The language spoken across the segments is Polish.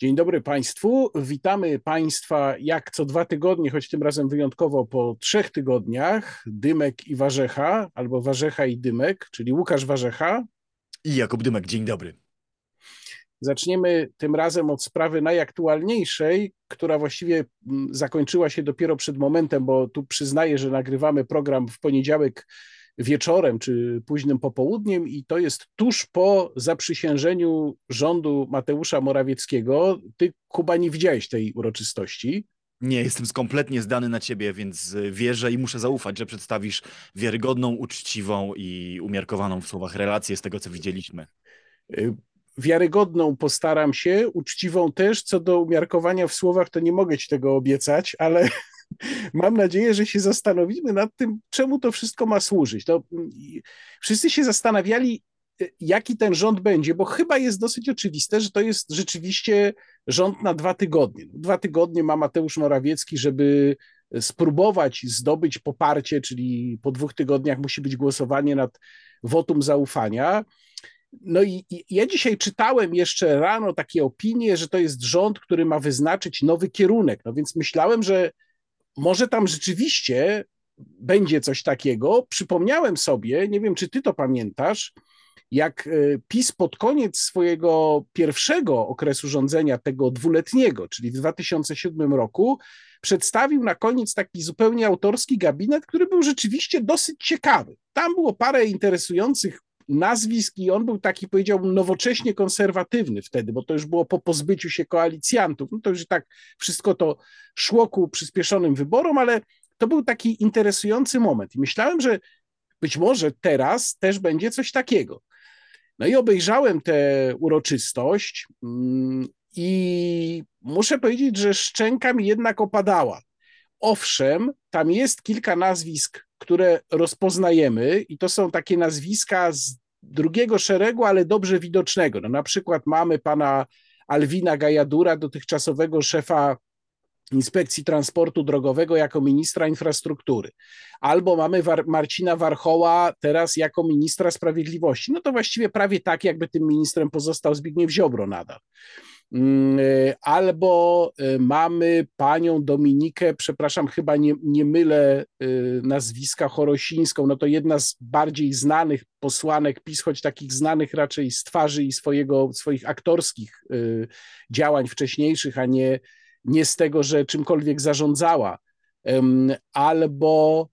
Dzień dobry Państwu. Witamy Państwa jak co dwa tygodnie, choć tym razem wyjątkowo po trzech tygodniach. Dymek i Warzecha, albo Warzecha i Dymek, czyli Łukasz Warzecha. I Jakub Dymek. Dzień dobry. Zaczniemy tym razem od sprawy najaktualniejszej, która właściwie mm, zakończyła się dopiero przed momentem, bo tu przyznaję, że nagrywamy program w poniedziałek wieczorem czy późnym popołudniem i to jest tuż po zaprzysiężeniu rządu Mateusza Morawieckiego. Ty, Kuba, nie widziałeś tej uroczystości. Nie, jestem kompletnie zdany na ciebie, więc wierzę i muszę zaufać, że przedstawisz wiarygodną, uczciwą i umiarkowaną w słowach relację z tego, co widzieliśmy. Y, wiarygodną postaram się, uczciwą też. Co do umiarkowania w słowach, to nie mogę ci tego obiecać, ale mam nadzieję, że się zastanowimy nad tym, czemu to wszystko ma służyć. To, mm, wszyscy się zastanawiali, y, jaki ten rząd będzie, bo chyba jest dosyć oczywiste, że to jest rzeczywiście rząd na dwa tygodnie. Dwa tygodnie ma Mateusz Morawiecki, żeby spróbować zdobyć poparcie, czyli po dwóch tygodniach musi być głosowanie nad wotum zaufania. No i, i, ja dzisiaj czytałem jeszcze rano takie opinie, że to jest rząd, który ma wyznaczyć nowy kierunek. No więc myślałem, że może tam rzeczywiście będzie coś takiego. Przypomniałem sobie, nie wiem, czy ty to pamiętasz, jak e, PiS pod koniec swojego pierwszego okresu rządzenia, tego dwuletniego, czyli w 2007 roku, przedstawił na koniec taki zupełnie autorski gabinet, który był rzeczywiście dosyć ciekawy. Tam było parę interesujących nazwisk i on był taki, powiedziałbym, nowocześnie konserwatywny wtedy, bo to już było po pozbyciu się koalicjantów. No to już tak wszystko to szło ku przyspieszonym wyborom, ale to był taki interesujący moment. I myślałem, że być może teraz też będzie coś takiego. No i obejrzałem tę uroczystość mm, i muszę powiedzieć, że szczęka mi jednak opadała. Owszem, tam jest kilka nazwisk które rozpoznajemy, i to są takie nazwiska z drugiego szeregu, ale dobrze widocznego. No, na przykład mamy pana Alwina Gajadura, dotychczasowego szefa Inspekcji Transportu Drogowego jako ministra infrastruktury, albo mamy War Marcina Warchoła teraz jako ministra sprawiedliwości. No to właściwie prawie tak, jakby tym ministrem pozostał Zbigniew Ziobro nadal. Mm, e, albo e, mamy panią Dominikę, przepraszam, chyba nie, nie mylę e, nazwiska Chorosińską, no to jedna z bardziej znanych posłanek PiS, choć takich znanych raczej z twarzy i swojego, swoich aktorskich działań wcześniejszych, a nie, nie z tego, że czymkolwiek zarządzała. Albo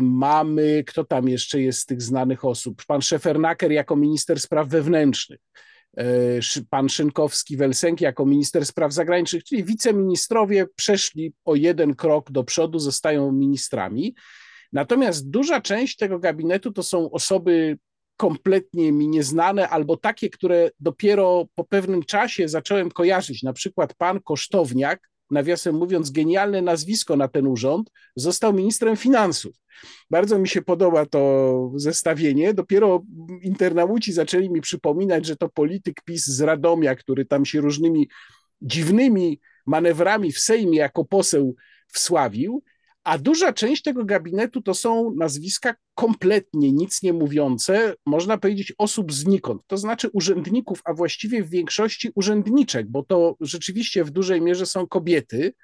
mamy, kto tam jeszcze jest z tych znanych osób? Pan Szefernaker jako minister spraw wewnętrznych E, pan Szynkowski-Welsenki jako minister spraw zagranicznych, czyli wiceministrowie przeszli o jeden krok do przodu, zostają ministrami. Natomiast duża część tego gabinetu to są osoby kompletnie mi nieznane albo takie, które dopiero po pewnym czasie zacząłem kojarzyć. Na przykład pan Kosztowniak, nawiasem mówiąc, genialne nazwisko na ten urząd, został ministrem finansów. Bardzo mi się podoba to zestawienie. Dopiero internauci zaczęli mi przypominać, że to polityk PiS z Radomia, który tam się różnymi dziwnymi manewrami w Sejmie jako poseł wsławił, a duża część tego gabinetu to są nazwiska kompletnie nic nie mówiące, można powiedzieć osób znikąd, to znaczy urzędników, a właściwie w większości urzędniczek, bo to rzeczywiście w dużej mierze są kobiety.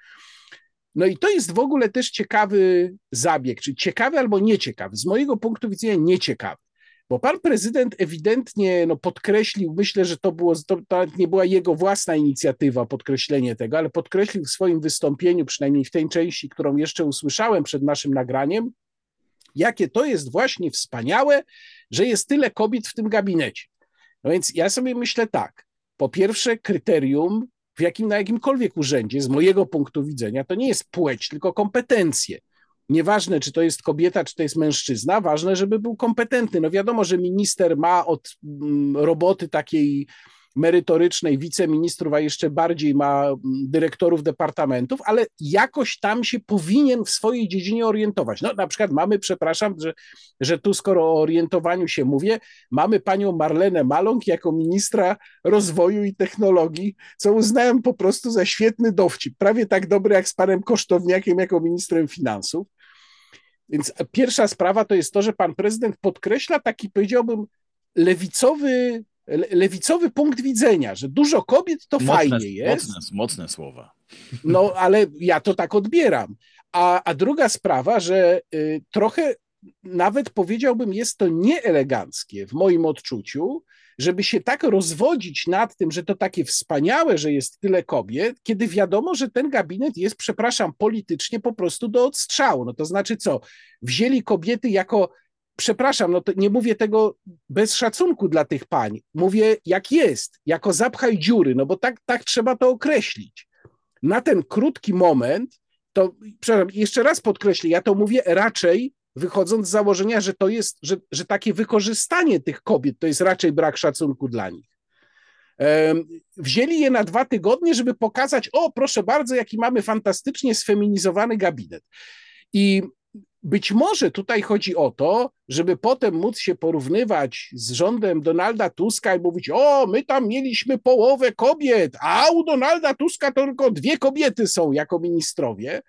No i to jest w ogóle też ciekawy zabieg, czy ciekawy albo nieciekawy. Z mojego punktu widzenia nieciekawy. Bo pan prezydent ewidentnie no, podkreślił, myślę, że to, było, to, to nie była jego własna inicjatywa, podkreślenie tego, ale podkreślił w swoim wystąpieniu, przynajmniej w tej części, którą jeszcze usłyszałem przed naszym nagraniem, jakie to jest właśnie wspaniałe, że jest tyle kobiet w tym gabinecie. No więc ja sobie myślę tak. Po pierwsze, kryterium w jakim, na jakimkolwiek urzędzie, z mojego punktu widzenia, to nie jest płeć, tylko kompetencje. Nieważne, czy to jest kobieta, czy to jest mężczyzna, ważne, żeby był kompetentny. No wiadomo, że minister ma od mm, roboty takiej merytorycznej wiceministrów, a jeszcze bardziej ma mm, dyrektorów departamentów, ale jakoś tam się powinien w swojej dziedzinie orientować. No na przykład mamy, przepraszam, że, że tu skoro o orientowaniu się mówię, mamy panią Marlenę Maląg jako ministra rozwoju i technologii, co uznałem po prostu za świetny dowcip, prawie tak dobry jak z panem Kosztowniakiem jako ministrem finansów. Więc pierwsza sprawa to jest to, że pan prezydent podkreśla taki, powiedziałbym, lewicowy lewicowy punkt widzenia, że dużo kobiet to mocne, fajnie jest. Mocne, mocne słowa. No, ale ja to tak odbieram. A, a druga sprawa, że y, trochę nawet powiedziałbym, jest to nieeleganckie w moim odczuciu, żeby się tak rozwodzić nad tym, że to takie wspaniałe, że jest tyle kobiet, kiedy wiadomo, że ten gabinet jest, przepraszam, politycznie po prostu do odstrzału. No to znaczy co? Wzięli kobiety jako przepraszam, no nie mówię tego bez szacunku dla tych pań. Mówię jak jest, jako zapchaj dziury, no bo tak, tak trzeba to określić. Na ten krótki moment, to przepraszam, jeszcze raz podkreślę, ja to mówię raczej wychodząc z założenia, że to jest, że, że takie wykorzystanie tych kobiet to jest raczej brak szacunku dla nich. Wzięli je na dwa tygodnie, żeby pokazać, o proszę bardzo, jaki mamy fantastycznie sfeminizowany gabinet. I być może tutaj chodzi o to, żeby potem móc się porównywać z rządem Donalda Tuska i mówić: O, my tam mieliśmy połowę kobiet, a u Donalda Tuska to tylko dwie kobiety są jako ministrowie.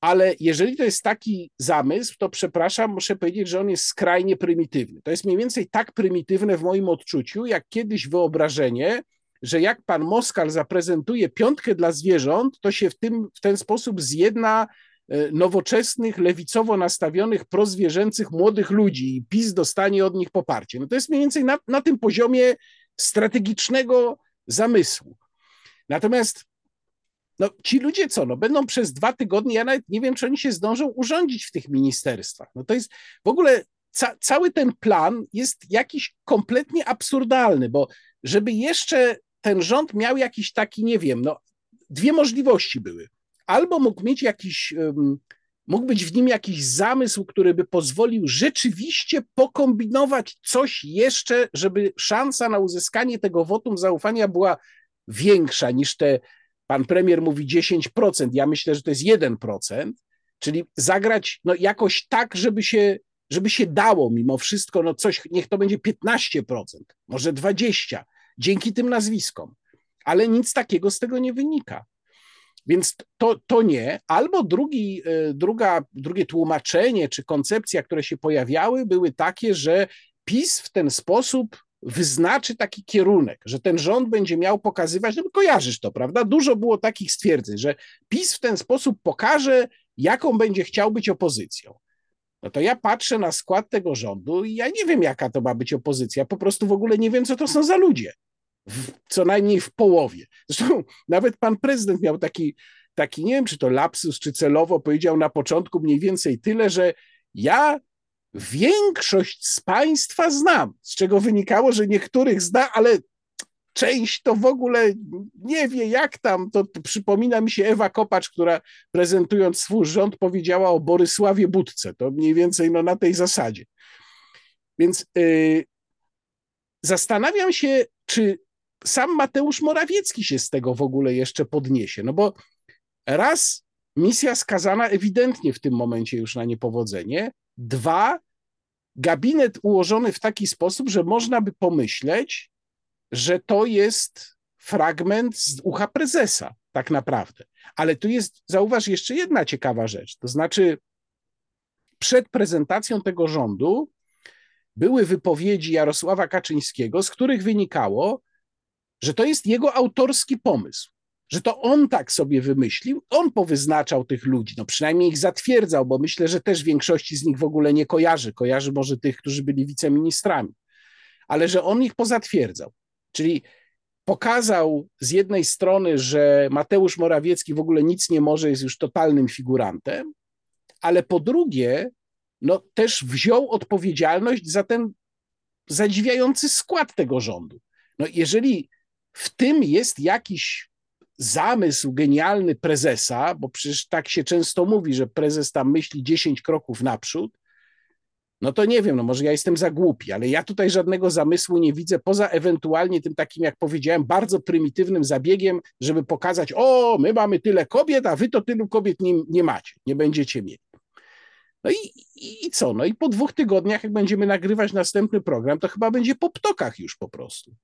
Ale jeżeli to jest taki zamysł, to przepraszam, muszę powiedzieć, że on jest skrajnie prymitywny. To jest mniej więcej tak prymitywne w moim odczuciu, jak kiedyś wyobrażenie, że jak pan Moskal zaprezentuje piątkę dla zwierząt, to się w, tym, w ten sposób zjedna e, nowoczesnych, lewicowo nastawionych, prozwierzęcych młodych ludzi i PiS dostanie od nich poparcie. No to jest mniej więcej na, na tym poziomie strategicznego zamysłu. Natomiast no ci ludzie co, no będą przez dwa tygodnie, ja nawet nie wiem, czy oni się zdążą urządzić w tych ministerstwach. No to jest w ogóle ca cały ten plan jest jakiś kompletnie absurdalny, bo żeby jeszcze ten rząd miał jakiś taki, nie wiem, no dwie możliwości były. Albo mógł mieć jakiś, um, mógł być w nim jakiś zamysł, który by pozwolił rzeczywiście pokombinować coś jeszcze, żeby szansa na uzyskanie tego wotum zaufania była większa niż te Pan premier mówi 10%, ja myślę, że to jest 1%, czyli zagrać no, jakoś tak, żeby się, żeby się dało mimo wszystko, no coś, niech to będzie 15%, może 20%, dzięki tym nazwiskom. Ale nic takiego z tego nie wynika. Więc to, to nie. Albo drugi, e, druga, drugie tłumaczenie czy koncepcja, które się pojawiały, były takie, że PiS w ten sposób wyznaczy taki kierunek, że ten rząd będzie miał pokazywać, no kojarzysz to, prawda? Dużo było takich stwierdzeń, że PiS w ten sposób pokaże, jaką będzie chciał być opozycją. No to ja patrzę na skład tego rządu i ja nie wiem, jaka to ma być opozycja. Po prostu w ogóle nie wiem, co to są za ludzie. W, co najmniej w połowie. Zresztą nawet pan prezydent miał taki, taki, nie wiem, czy to lapsus, czy celowo powiedział na początku mniej więcej tyle, że ja Większość z Państwa znam, z czego wynikało, że niektórych zna, ale część to w ogóle nie wie, jak tam. To, to przypomina mi się Ewa Kopacz, która prezentując swój rząd powiedziała o Borysławie Budce. To mniej więcej no, na tej zasadzie. Więc yy, zastanawiam się, czy sam Mateusz Morawiecki się z tego w ogóle jeszcze podniesie. No bo raz misja skazana ewidentnie w tym momencie już na niepowodzenie, dwa gabinet ułożony w taki sposób, że można by pomyśleć, że to jest fragment z ucha prezesa, tak naprawdę. Ale tu jest, zauważ, jeszcze jedna ciekawa rzecz. To znaczy, przed prezentacją tego rządu były wypowiedzi Jarosława Kaczyńskiego, z których wynikało, że to jest jego autorski pomysł że to on tak sobie wymyślił, on powyznaczał tych ludzi, no przynajmniej ich zatwierdzał, bo myślę, że też większości z nich w ogóle nie kojarzy, kojarzy może tych, którzy byli wiceministrami, ale że on ich pozatwierdzał. Czyli pokazał z jednej strony, że Mateusz Morawiecki w ogóle nic nie może, jest już totalnym figurantem, ale po drugie, no też wziął odpowiedzialność za ten zadziwiający skład tego rządu. No jeżeli w tym jest jakiś zamysł genialny prezesa, bo przecież tak się często mówi, że prezes tam myśli 10 kroków naprzód, no to nie wiem, no może ja jestem za głupi, ale ja tutaj żadnego zamysłu nie widzę, poza ewentualnie tym takim, jak powiedziałem, bardzo prymitywnym zabiegiem, żeby pokazać, o, my mamy tyle kobiet, a wy to tylu kobiet nie, nie macie, nie będziecie mieli. No i, i, i co? No i po dwóch tygodniach, jak będziemy nagrywać następny program, to chyba będzie po ptokach już po prostu.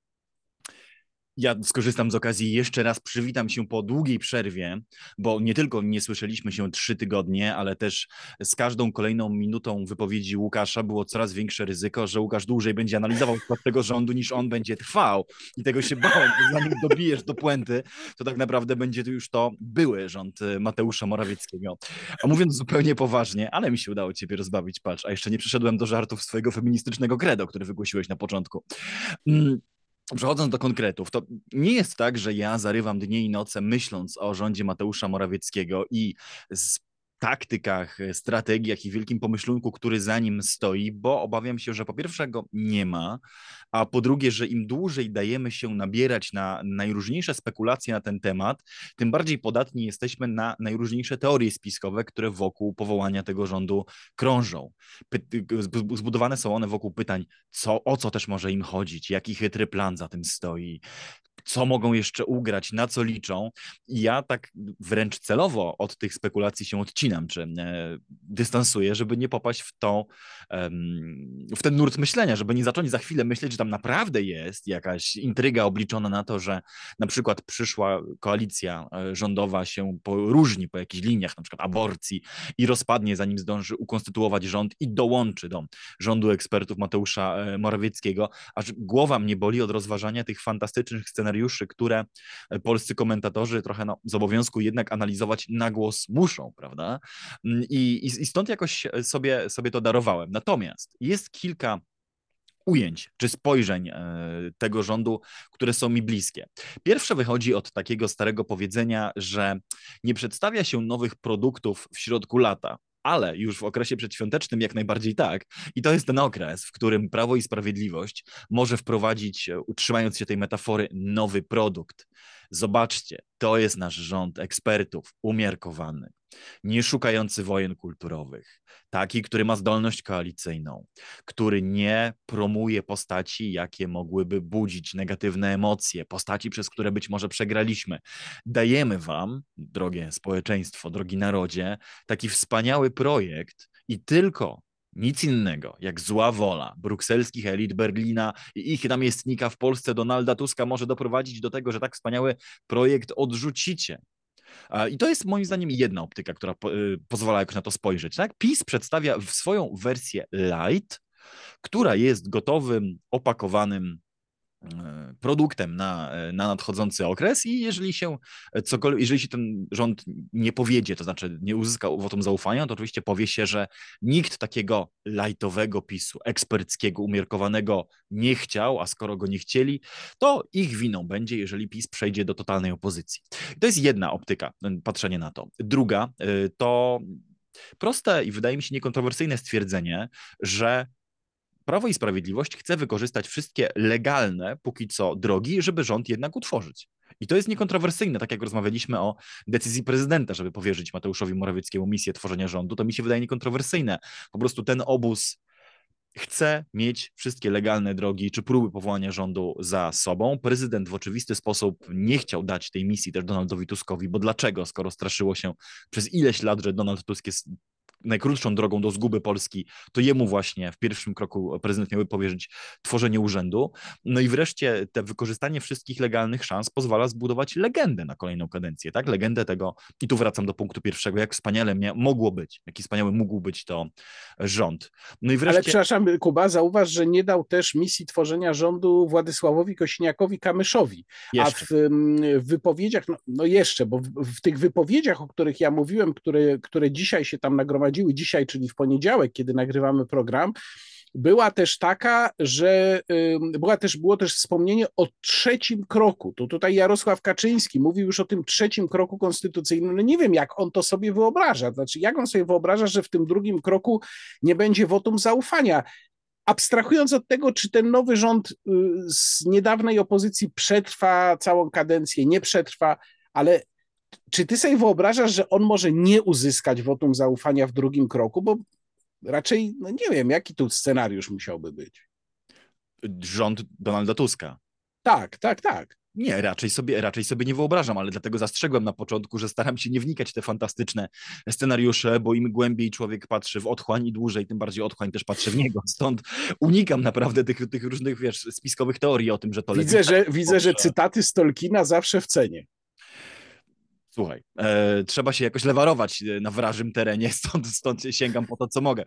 Ja skorzystam z okazji i jeszcze raz przywitam się po długiej przerwie, bo nie tylko nie słyszeliśmy się trzy tygodnie, ale też z każdą kolejną minutą wypowiedzi Łukasza było coraz większe ryzyko, że Łukasz dłużej będzie analizował skład tego rządu niż on będzie trwał. I tego się bałem, że zanim dobijesz do puenty, to tak naprawdę będzie to już to były rząd Mateusza Morawieckiego. A mówiąc zupełnie poważnie, ale mi się udało ciebie rozbawić, patrz, a jeszcze nie przyszedłem do żartów swojego feministycznego credo, który wygłosiłeś na początku. Mm, Przechodząc do konkretów, to nie jest tak, że ja zarywam dnie i noce myśląc o rządzie Mateusza Morawieckiego i z taktykach, strategiach i wielkim pomyślunku, który za nim stoi, bo obawiam się, że po pierwsze go nie ma, a po drugie, że im dłużej dajemy się nabierać na najróżniejsze spekulacje na ten temat, tym bardziej podatni jesteśmy na najróżniejsze teorie spiskowe, które wokół powołania tego rządu krążą. Zbudowane są one wokół pytań, co, o co też może im chodzić, jaki chytry plan za tym stoi, co mogą jeszcze ugrać, na co liczą. I ja tak wręcz celowo od tych spekulacji się odcinam, czy e, dystansuję, żeby nie popaść w, tą, w ten nurt myślenia, żeby nie zacząć za chwilę myśleć, że tam naprawdę jest jakaś intryga obliczona na to, że na przykład przyszła koalicja e, rządowa się różni po jakichś liniach, na przykład aborcji i rozpadnie, zanim zdąży ukonstytuować rząd i dołączy do rządu ekspertów Mateusza e, Morawieckiego, aż głowa mnie boli od rozważania tych fantastycznych scenariuszy scenariuszy, które e, polscy komentatorzy trochę no, z obowiązku jednak analizować na głos muszą, prawda? Mm, I, i stąd jakoś sobie, sobie to darowałem. Natomiast jest kilka ujęć czy spojrzeń e, tego rządu, które są mi bliskie. Pierwsze wychodzi od takiego starego powiedzenia, że nie przedstawia się nowych produktów w środku lata, ale już w okresie przedświątecznym jak najbardziej tak. I to jest ten okres, w którym Prawo i Sprawiedliwość może wprowadzić, e, utrzymając się tej metafory, nowy produkt. Zobaczcie, to jest nasz rząd ekspertów, umiarkowany, nie szukający wojen kulturowych, taki, który ma zdolność koalicyjną, który nie promuje postaci, jakie mogłyby budzić negatywne emocje, postaci, przez które być może przegraliśmy. Dajemy Wam, drogie społeczeństwo, drogi narodzie, taki wspaniały projekt i tylko nic innego jak zła wola brukselskich elit Berlina i ich namiestnika w Polsce Donalda Tuska może doprowadzić do tego, że tak wspaniały projekt odrzucicie. I to jest moim zdaniem jedna optyka, która y, pozwala jakoś na to spojrzeć. Tak? PiS przedstawia swoją wersję light, która jest gotowym, opakowanym produktem na, e, na nadchodzący okres i jeżeli się cokolwiek, jeżeli się ten rząd nie powiedzie, to znaczy nie uzyska wotum zaufania, to oczywiście powie się, że nikt takiego lajtowego PiSu, eksperckiego, umiarkowanego nie chciał, a skoro go nie chcieli, to ich winą będzie, jeżeli PiS przejdzie do totalnej opozycji. To jest jedna optyka, patrzenie na to. Druga e, to proste i wydaje mi się niekontrowersyjne stwierdzenie, że Prawo i Sprawiedliwość chce wykorzystać wszystkie legalne, póki co, drogi, żeby rząd jednak utworzyć. I to jest niekontrowersyjne, tak jak rozmawialiśmy o decyzji prezydenta, żeby powierzyć Mateuszowi Morawieckiemu misję tworzenia rządu, to mi się wydaje niekontrowersyjne. Po prostu ten obóz chce mieć wszystkie legalne drogi czy próby powołania rządu za sobą. Prezydent w oczywisty sposób nie chciał dać tej misji też Donaldowi Tuskowi, bo dlaczego, skoro straszyło się przez ileś lat, że Donald Tusk jest najkrótszą drogą do zguby Polski, to jemu właśnie w pierwszym kroku prezydent miałby powierzyć tworzenie urzędu. No i wreszcie te wykorzystanie wszystkich legalnych szans pozwala zbudować legendę na kolejną kadencję, tak? Legendę tego, i tu wracam do punktu pierwszego, jak wspaniale mia- mogło być, jaki wspaniały mógł być to rząd. No i wreszcie... Ale przepraszam, Kuba, zauważ, że nie dał też misji tworzenia rządu Władysławowi Kosiniakowi-Kamyszowi. A w, w, wypowiedziach, no, no, jeszcze, bo w, w tych wypowiedziach, o których ja mówiłem, które, które dzisiaj się tam nagromadziły, prowadziły dzisiaj, czyli w poniedziałek, kiedy nagrywamy program, była też taka, że była też, było też wspomnienie o trzecim kroku. To tutaj Jarosław Kaczyński mówił już o tym trzecim kroku konstytucyjnym. No nie wiem, jak on to sobie wyobraża. Znaczy, jak on sobie wyobraża, że w tym drugim kroku nie będzie wotum zaufania. Abstrahując od tego, czy ten nowy rząd y, z niedawnej opozycji przetrwa całą kadencję, nie przetrwa, ale czy ty sobie wyobrażasz, że on może nie uzyskać wotum zaufania w drugim kroku? Bo raczej, no nie wiem, jaki tu scenariusz musiałby być. Rząd Donalda Tuska. Tak, tak, tak. Nie, raczej sobie, raczej sobie nie wyobrażam, ale dlatego zastrzegłem na początku, że staram się nie wnikać w te fantastyczne scenariusze, bo im głębiej człowiek patrzy w otchłań i dłużej, tym bardziej otchłań też patrzy w niego. Stąd unikam naprawdę tych, tych różnych, wiesz, spiskowych teorii o tym, że to Widzę, że, widzę, że cytaty z Tolkiena zawsze w cenie. Słuchaj, e, trzeba się jakoś lewarować e, na wrażym terenie, stąd, stąd sięgam po to, co mogę.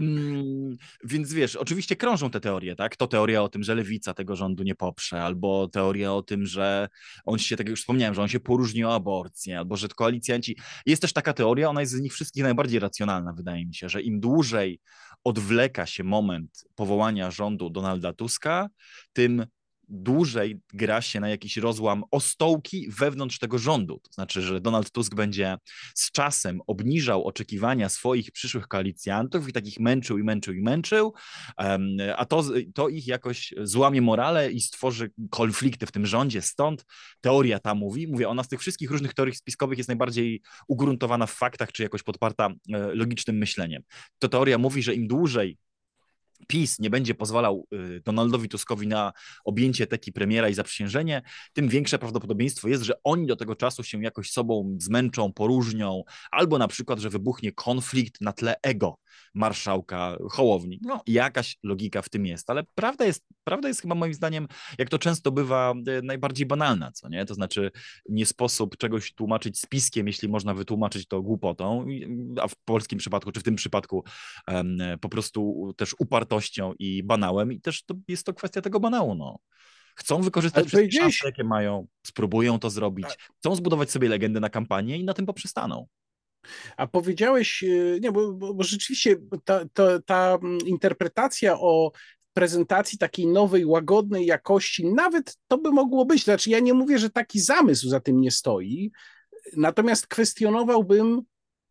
Mm, więc wiesz, oczywiście krążą te teorie, tak? To teoria o tym, że lewica tego rządu nie poprze, albo teoria o tym, że on się, tak jak już wspomniałem, że on się poróżni o aborcję, albo że koalicjanci. Jest też taka teoria, ona jest z nich wszystkich najbardziej racjonalna, wydaje mi się, że im dłużej odwleka się moment powołania rządu Donalda Tuska, tym dłużej gra się na jakiś rozłam ostołki wewnątrz tego rządu. To znaczy, że Donald Tusk będzie z czasem obniżał oczekiwania swoich przyszłych koalicjantów i takich męczył i męczył i męczył, a to, to ich jakoś złamie morale i stworzy konflikty w tym rządzie. Stąd teoria ta mówi, mówię, ona z tych wszystkich różnych teorii spiskowych jest najbardziej ugruntowana w faktach, czy jakoś podparta e, logicznym myśleniem. To teoria mówi, że im dłużej PiS nie będzie pozwalał y, Donaldowi Tuskowi na objęcie teki premiera i zaprzysiężenie, tym większe prawdopodobieństwo jest, że oni do tego czasu się jakoś sobą zmęczą, poróżnią, albo na przykład, że wybuchnie konflikt na tle ego marszałka Hołowni. No, jakaś logika w tym jest, ale prawda jest, prawda jest chyba moim zdaniem, jak to często bywa, y, najbardziej banalna, co nie? To znaczy nie sposób czegoś tłumaczyć spiskiem, jeśli można wytłumaczyć to głupotą, a w polskim przypadku, czy w tym przypadku um, po prostu też upartością i banałem i też to jest to kwestia tego banału, no. Chcą wykorzystać wszystkie szanse, jakie mają, spróbują to zrobić, chcą zbudować sobie legendę na kampanię i na tym poprzestaną. A powiedziałeś, e, nie, bo, bo, rzeczywiście ta, ta, ta mm, interpretacja o prezentacji takiej nowej, łagodnej jakości, nawet to by mogło być. Znaczy, ja nie mówię, że taki zamysł za tym nie stoi, natomiast kwestionowałbym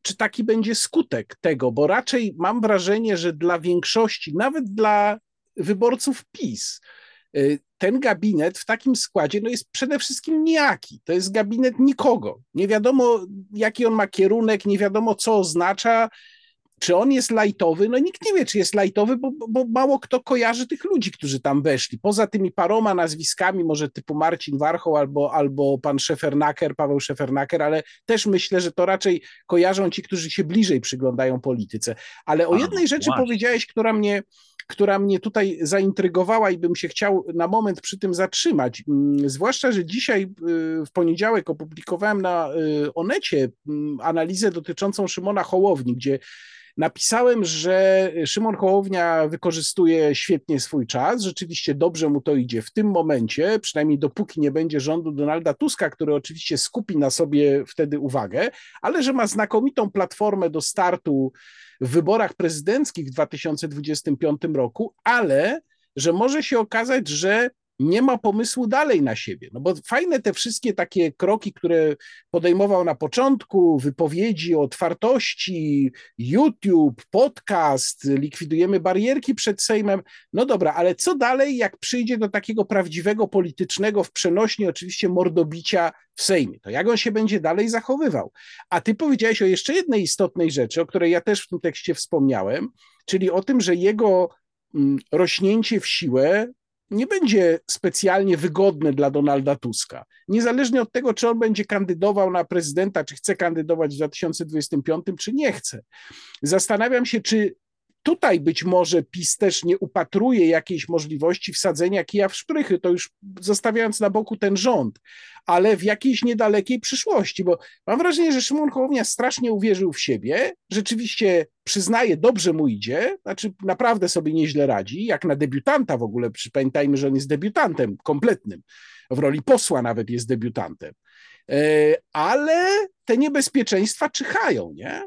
czy taki będzie skutek tego, bo raczej mam wrażenie, że dla większości, nawet dla wyborców PiS, ten gabinet w takim składzie no jest przede wszystkim nijaki. To jest gabinet nikogo. Nie wiadomo, jaki on ma kierunek, nie wiadomo, co oznacza. Czy on jest lajtowy? No nikt nie wie, czy jest lajtowy, bo, bo mało kto kojarzy tych ludzi, którzy tam weszli. Poza tymi paroma nazwiskami, może typu Marcin Warchoł albo, albo pan Szefernaker, Paweł Szefernaker, ale też myślę, że to raczej kojarzą ci, którzy się bliżej przyglądają polityce. Ale o jednej rzeczy właśnie. powiedziałeś, która mnie, która mnie tutaj zaintrygowała i bym się chciał na moment przy tym zatrzymać. Mm, zwłaszcza, że dzisiaj y, w poniedziałek opublikowałem na y, Onecie mm, analizę dotyczącą Szymona Hołowni, gdzie Napisałem, że Szymon Hołownia wykorzystuje świetnie swój czas, rzeczywiście dobrze mu to idzie w tym momencie, przynajmniej dopóki nie będzie rządu Donalda Tuska, który oczywiście skupi na sobie wtedy uwagę, ale że ma znakomitą platformę do startu w wyborach prezydenckich w 2025 roku, ale że może się okazać, że nie ma pomysłu dalej na siebie. No bo fajne te wszystkie takie kroki, które podejmował na początku, wypowiedzi o otwartości, YouTube, podcast, likwidujemy barierki przed Sejmem. No dobra, ale co dalej, jak przyjdzie do takiego prawdziwego politycznego, w przenośni oczywiście mordobicia w Sejmie? To jak on się będzie dalej zachowywał? A ty powiedziałeś o jeszcze jednej istotnej rzeczy, o której ja też w tym tekście wspomniałem, czyli o tym, że jego mm, rośnięcie w siłę nie będzie specjalnie wygodne dla Donalda Tuska. Niezależnie od tego, czy on będzie kandydował na prezydenta, czy chce kandydować w 2025, czy nie chce. Zastanawiam się, czy tutaj być może PiS też nie upatruje jakiejś możliwości wsadzenia kija w szprychy, to już zostawiając na boku ten rząd, ale w jakiejś niedalekiej przyszłości, bo mam wrażenie, że Szymon Hołownia strasznie uwierzył w siebie, rzeczywiście przyznaje, dobrze mu idzie, znaczy naprawdę sobie nieźle radzi, jak na debiutanta w ogóle, pamiętajmy, że on jest debiutantem kompletnym, w roli posła nawet jest debiutantem, e, ale te niebezpieczeństwa czyhają, nie?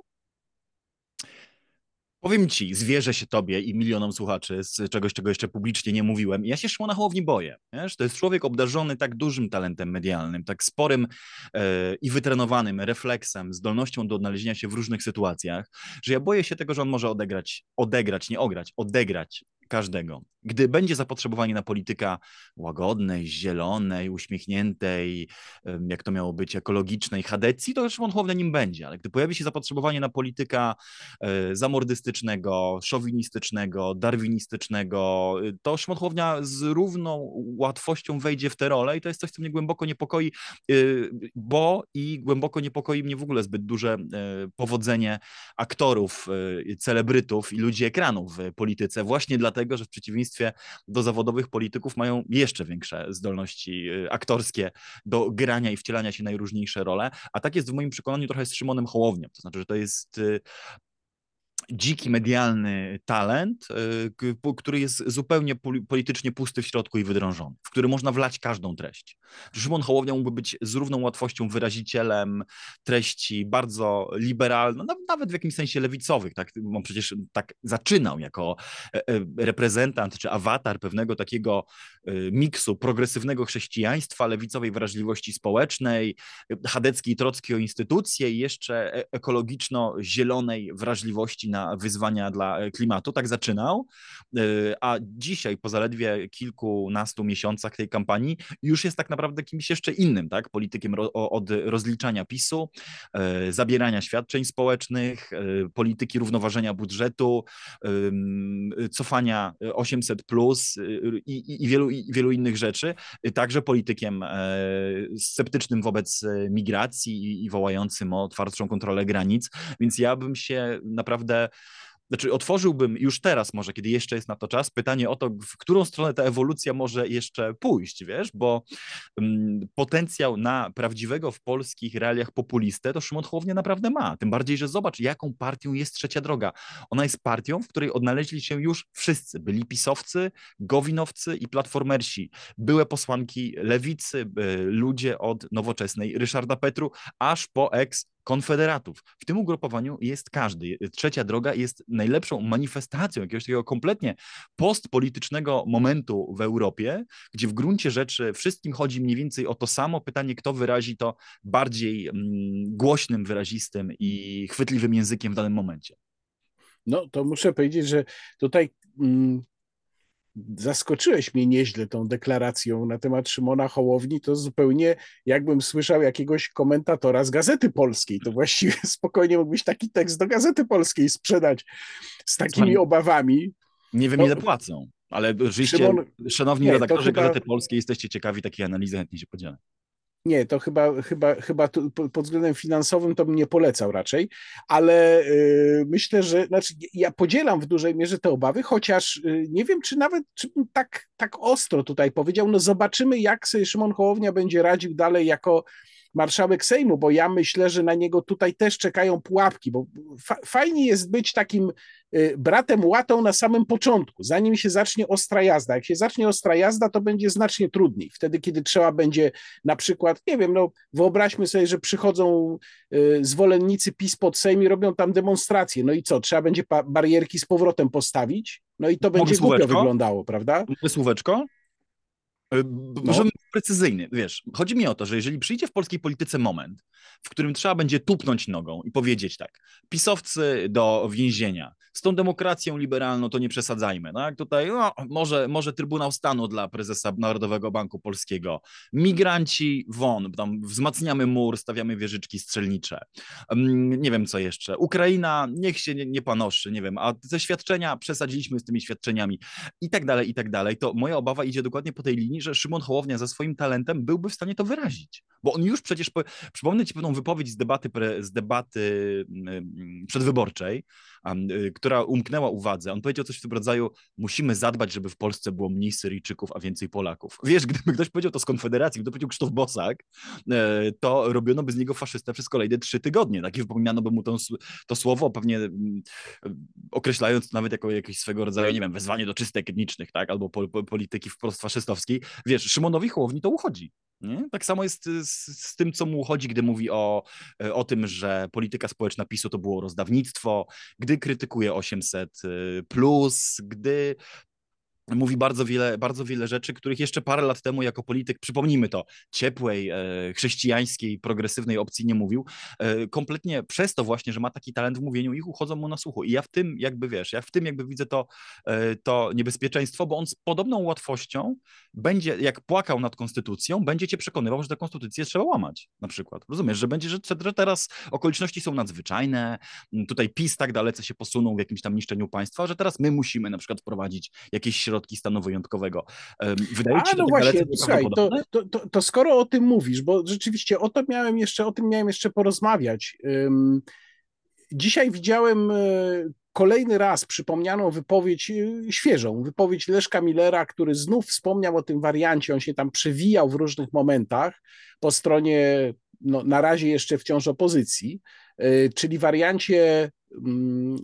Powiem ci, zwierzę się tobie i milionom słuchaczy z czegoś, czego jeszcze publicznie nie mówiłem. Ja się Szymona Hołowni boję. Wiesz? To jest człowiek obdarzony tak dużym talentem medialnym, tak sporym e, i wytrenowanym refleksem, zdolnością do odnalezienia się w różnych sytuacjach, że ja boję się tego, że on może odegrać, odegrać, nie ograć, odegrać każdego. Gdy będzie zapotrzebowanie na polityka łagodnej, zielonej, uśmiechniętej, jak to miało być, ekologicznej, chadecji, to Szymon Hołownia nim będzie, ale gdy pojawi się zapotrzebowanie na polityka e, zamordystycznego, szowinistycznego, darwinistycznego, e, to Szymon z równą łatwością wejdzie w tę rolę i to jest coś, co mnie głęboko niepokoi, e, bo i głęboko niepokoi mnie w ogóle zbyt duże powodzenie aktorów, celebrytów i ludzi ekranów w polityce, właśnie dlatego, że w przeciwieństwie do zawodowych polityków mają jeszcze większe zdolności y, aktorskie do grania i wcielania się najróżniejsze role, a tak jest w moim przekonaniu trochę z Szymonem Hołownią, to znaczy, że to jest y, dziki medialny talent, y, który jest zupełnie politycznie pusty w środku i wydrążony, w który można wlać każdą treść. Szymon Hołownia mógłby być z równą łatwością wyrazicielem treści bardzo liberalnych, no, nawet w jakimś sensie lewicowych. Tak? On przecież tak zaczynał jako e, e, reprezentant czy awatar pewnego takiego e, miksu progresywnego chrześcijaństwa, lewicowej wrażliwości społecznej, chadeckiej trockiej o instytucje i jeszcze ekologiczno-zielonej wrażliwości na na wyzwania dla e, klimatu. Tak zaczynał, e, a dzisiaj po zaledwie kilkunastu miesiącach tej kampanii już jest tak naprawdę kimś jeszcze innym, tak? Politykiem od rozliczania PiSu, e, zabierania świadczeń społecznych, polityki równoważenia budżetu, cofania 800 plus i, i, wielu, i wielu innych rzeczy. Także politykiem sceptycznym wobec migracji i, i wołającym o twardszą kontrolę granic. Więc ja bym się naprawdę znaczy otworzyłbym już teraz może, kiedy jeszcze jest na to czas, pytanie o to, w którą stronę ta ewolucja może jeszcze pójść, wiesz, bo um, potencjał na prawdziwego w polskich realiach populistę to Szymon Hołownia naprawdę ma, tym bardziej, że zobacz, jaką partią jest Trzecia Droga. Ona jest partią, w której odnaleźli się już wszyscy, byli pisowcy, gowinowcy i platformersi, były posłanki lewicy, ludzie od nowoczesnej Ryszarda Petru, aż po ex konfederatów. W tym ugrupowaniu jest każdy. Trzecia droga jest najlepszą manifestacją jakiegoś takiego kompletnie postpolitycznego momentu w Europie, gdzie w gruncie rzeczy wszystkim chodzi mniej więcej o to samo. Pytanie, kto wyrazi to bardziej mm, głośnym, wyrazistym i chwytliwym językiem w danym momencie. No to muszę powiedzieć, że tutaj mm, zaskoczyłeś mnie nieźle tą deklaracją na temat Szymona Hołowni, to zupełnie jakbym słyszał jakiegoś komentatora z Gazety Polskiej. To właściwie spokojnie mógłbyś taki tekst do Gazety Polskiej sprzedać z takimi obawami. Nie wiem, no, ile płacą, ale oczywiście, Szymon... szanowni nie, redaktorzy chyba... Gazety Polskiej, jesteście ciekawi takiej analizy, chętnie się podzielę. Nie, to chyba, chyba, chyba tu, pod względem finansowym to bym nie polecał raczej, ale y, myślę, że znaczy, ja podzielam w dużej mierze te obawy, chociaż y, nie wiem, czy nawet czy bym tak, tak ostro tutaj powiedział. No zobaczymy, jak sobie Szymon Hołownia będzie radził dalej jako marszałek Sejmu, bo ja myślę, że na niego tutaj też czekają pułapki, bo fa fajnie jest być takim y, bratem łatą na samym początku, zanim się zacznie ostra jazda. Jak się zacznie ostra jazda, to będzie znacznie trudniej. Wtedy, kiedy trzeba będzie na przykład, nie wiem, no wyobraźmy sobie, że przychodzą y, zwolennicy PiS pod Sejm i robią tam demonstracje. No i co, trzeba będzie barierki z powrotem postawić? No i to będzie głupio wyglądało, prawda? Słóweczko? E, no. Był precyzyjny, wiesz, chodzi mi o to, że jeżeli przyjdzie w polskiej polityce moment, w którym trzeba będzie tupnąć nogą i powiedzieć tak, pisowcy do więzienia, z tą demokracją liberalną to nie przesadzajmy, tak? Tutaj no, może, może Trybunał Stanu dla prezesa Narodowego Banku Polskiego, migranci won, tam wzmacniamy mur, stawiamy wieżyczki strzelnicze, nie wiem co jeszcze, Ukraina niech się nie, nie panoszy, nie wiem, a te świadczenia przesadziliśmy z tymi świadczeniami i tak dalej, i tak dalej, to moja obawa idzie dokładnie po tej linii, że Szymon Hołownia ze swoim talentem byłby w stanie to wyrazić, bo on już przecież, przypomnę ci pewną wypowiedź z debaty, z debaty przedwyborczej, Y, która umknęła uwadze. On powiedział coś w tym rodzaju: Musimy zadbać, żeby w Polsce było mniej Syryjczyków, a więcej Polaków. Wiesz, gdyby ktoś powiedział to z Konfederacji, gdyby powiedział Krzysztof Bosak, e, to robiono by z niego faszystę przez kolejne trzy tygodnie. Tak? I wypominano by mu to, to słowo, pewnie mm, określając nawet jako jakieś swego rodzaju, nie wiem, wezwanie do czystek etnicznych, tak? albo po, po, polityki wprost faszystowskiej. Wiesz, Szymonowi Hołowni to uchodzi. Nie? Tak samo jest z, z, tym, co mu chodzi, gdy mówi o, e, o tym, że polityka społeczna PiSu to było rozdawnictwo, gdy krytykuje 800, plus, gdy mówi bardzo wiele, bardzo wiele rzeczy, których jeszcze parę lat temu jako polityk, przypomnijmy to, ciepłej, e, chrześcijańskiej, progresywnej opcji nie mówił. E, kompletnie przez to właśnie, że ma taki talent w mówieniu, ich uchodzą mu na słuchu. I ja w tym jakby, wiesz, ja w tym jakby widzę to, e, to niebezpieczeństwo, bo on z podobną łatwością będzie, jak płakał nad konstytucją, będzie cię przekonywał, że tę konstytucję trzeba łamać, na przykład. Rozumiesz, że będzie, że, teraz okoliczności są nadzwyczajne, tutaj PiS tak dalece się posunął w jakimś tam niszczeniu państwa, że teraz my musimy na przykład wprowadzić jakieś środki środki stanu wyjątkowego. Wydaje ci się, no to właśnie, słuchaj, to, to, to, to, skoro o tym mówisz, bo rzeczywiście o to miałem jeszcze, o tym miałem jeszcze porozmawiać. Dzisiaj widziałem e, kolejny raz przypomnianą wypowiedź, e, świeżą, wypowiedź Leszka Millera, który znów wspomniał o tym wariancie, on się tam przewijał w różnych momentach po stronie, no, na razie jeszcze wciąż opozycji, e, czyli wariancie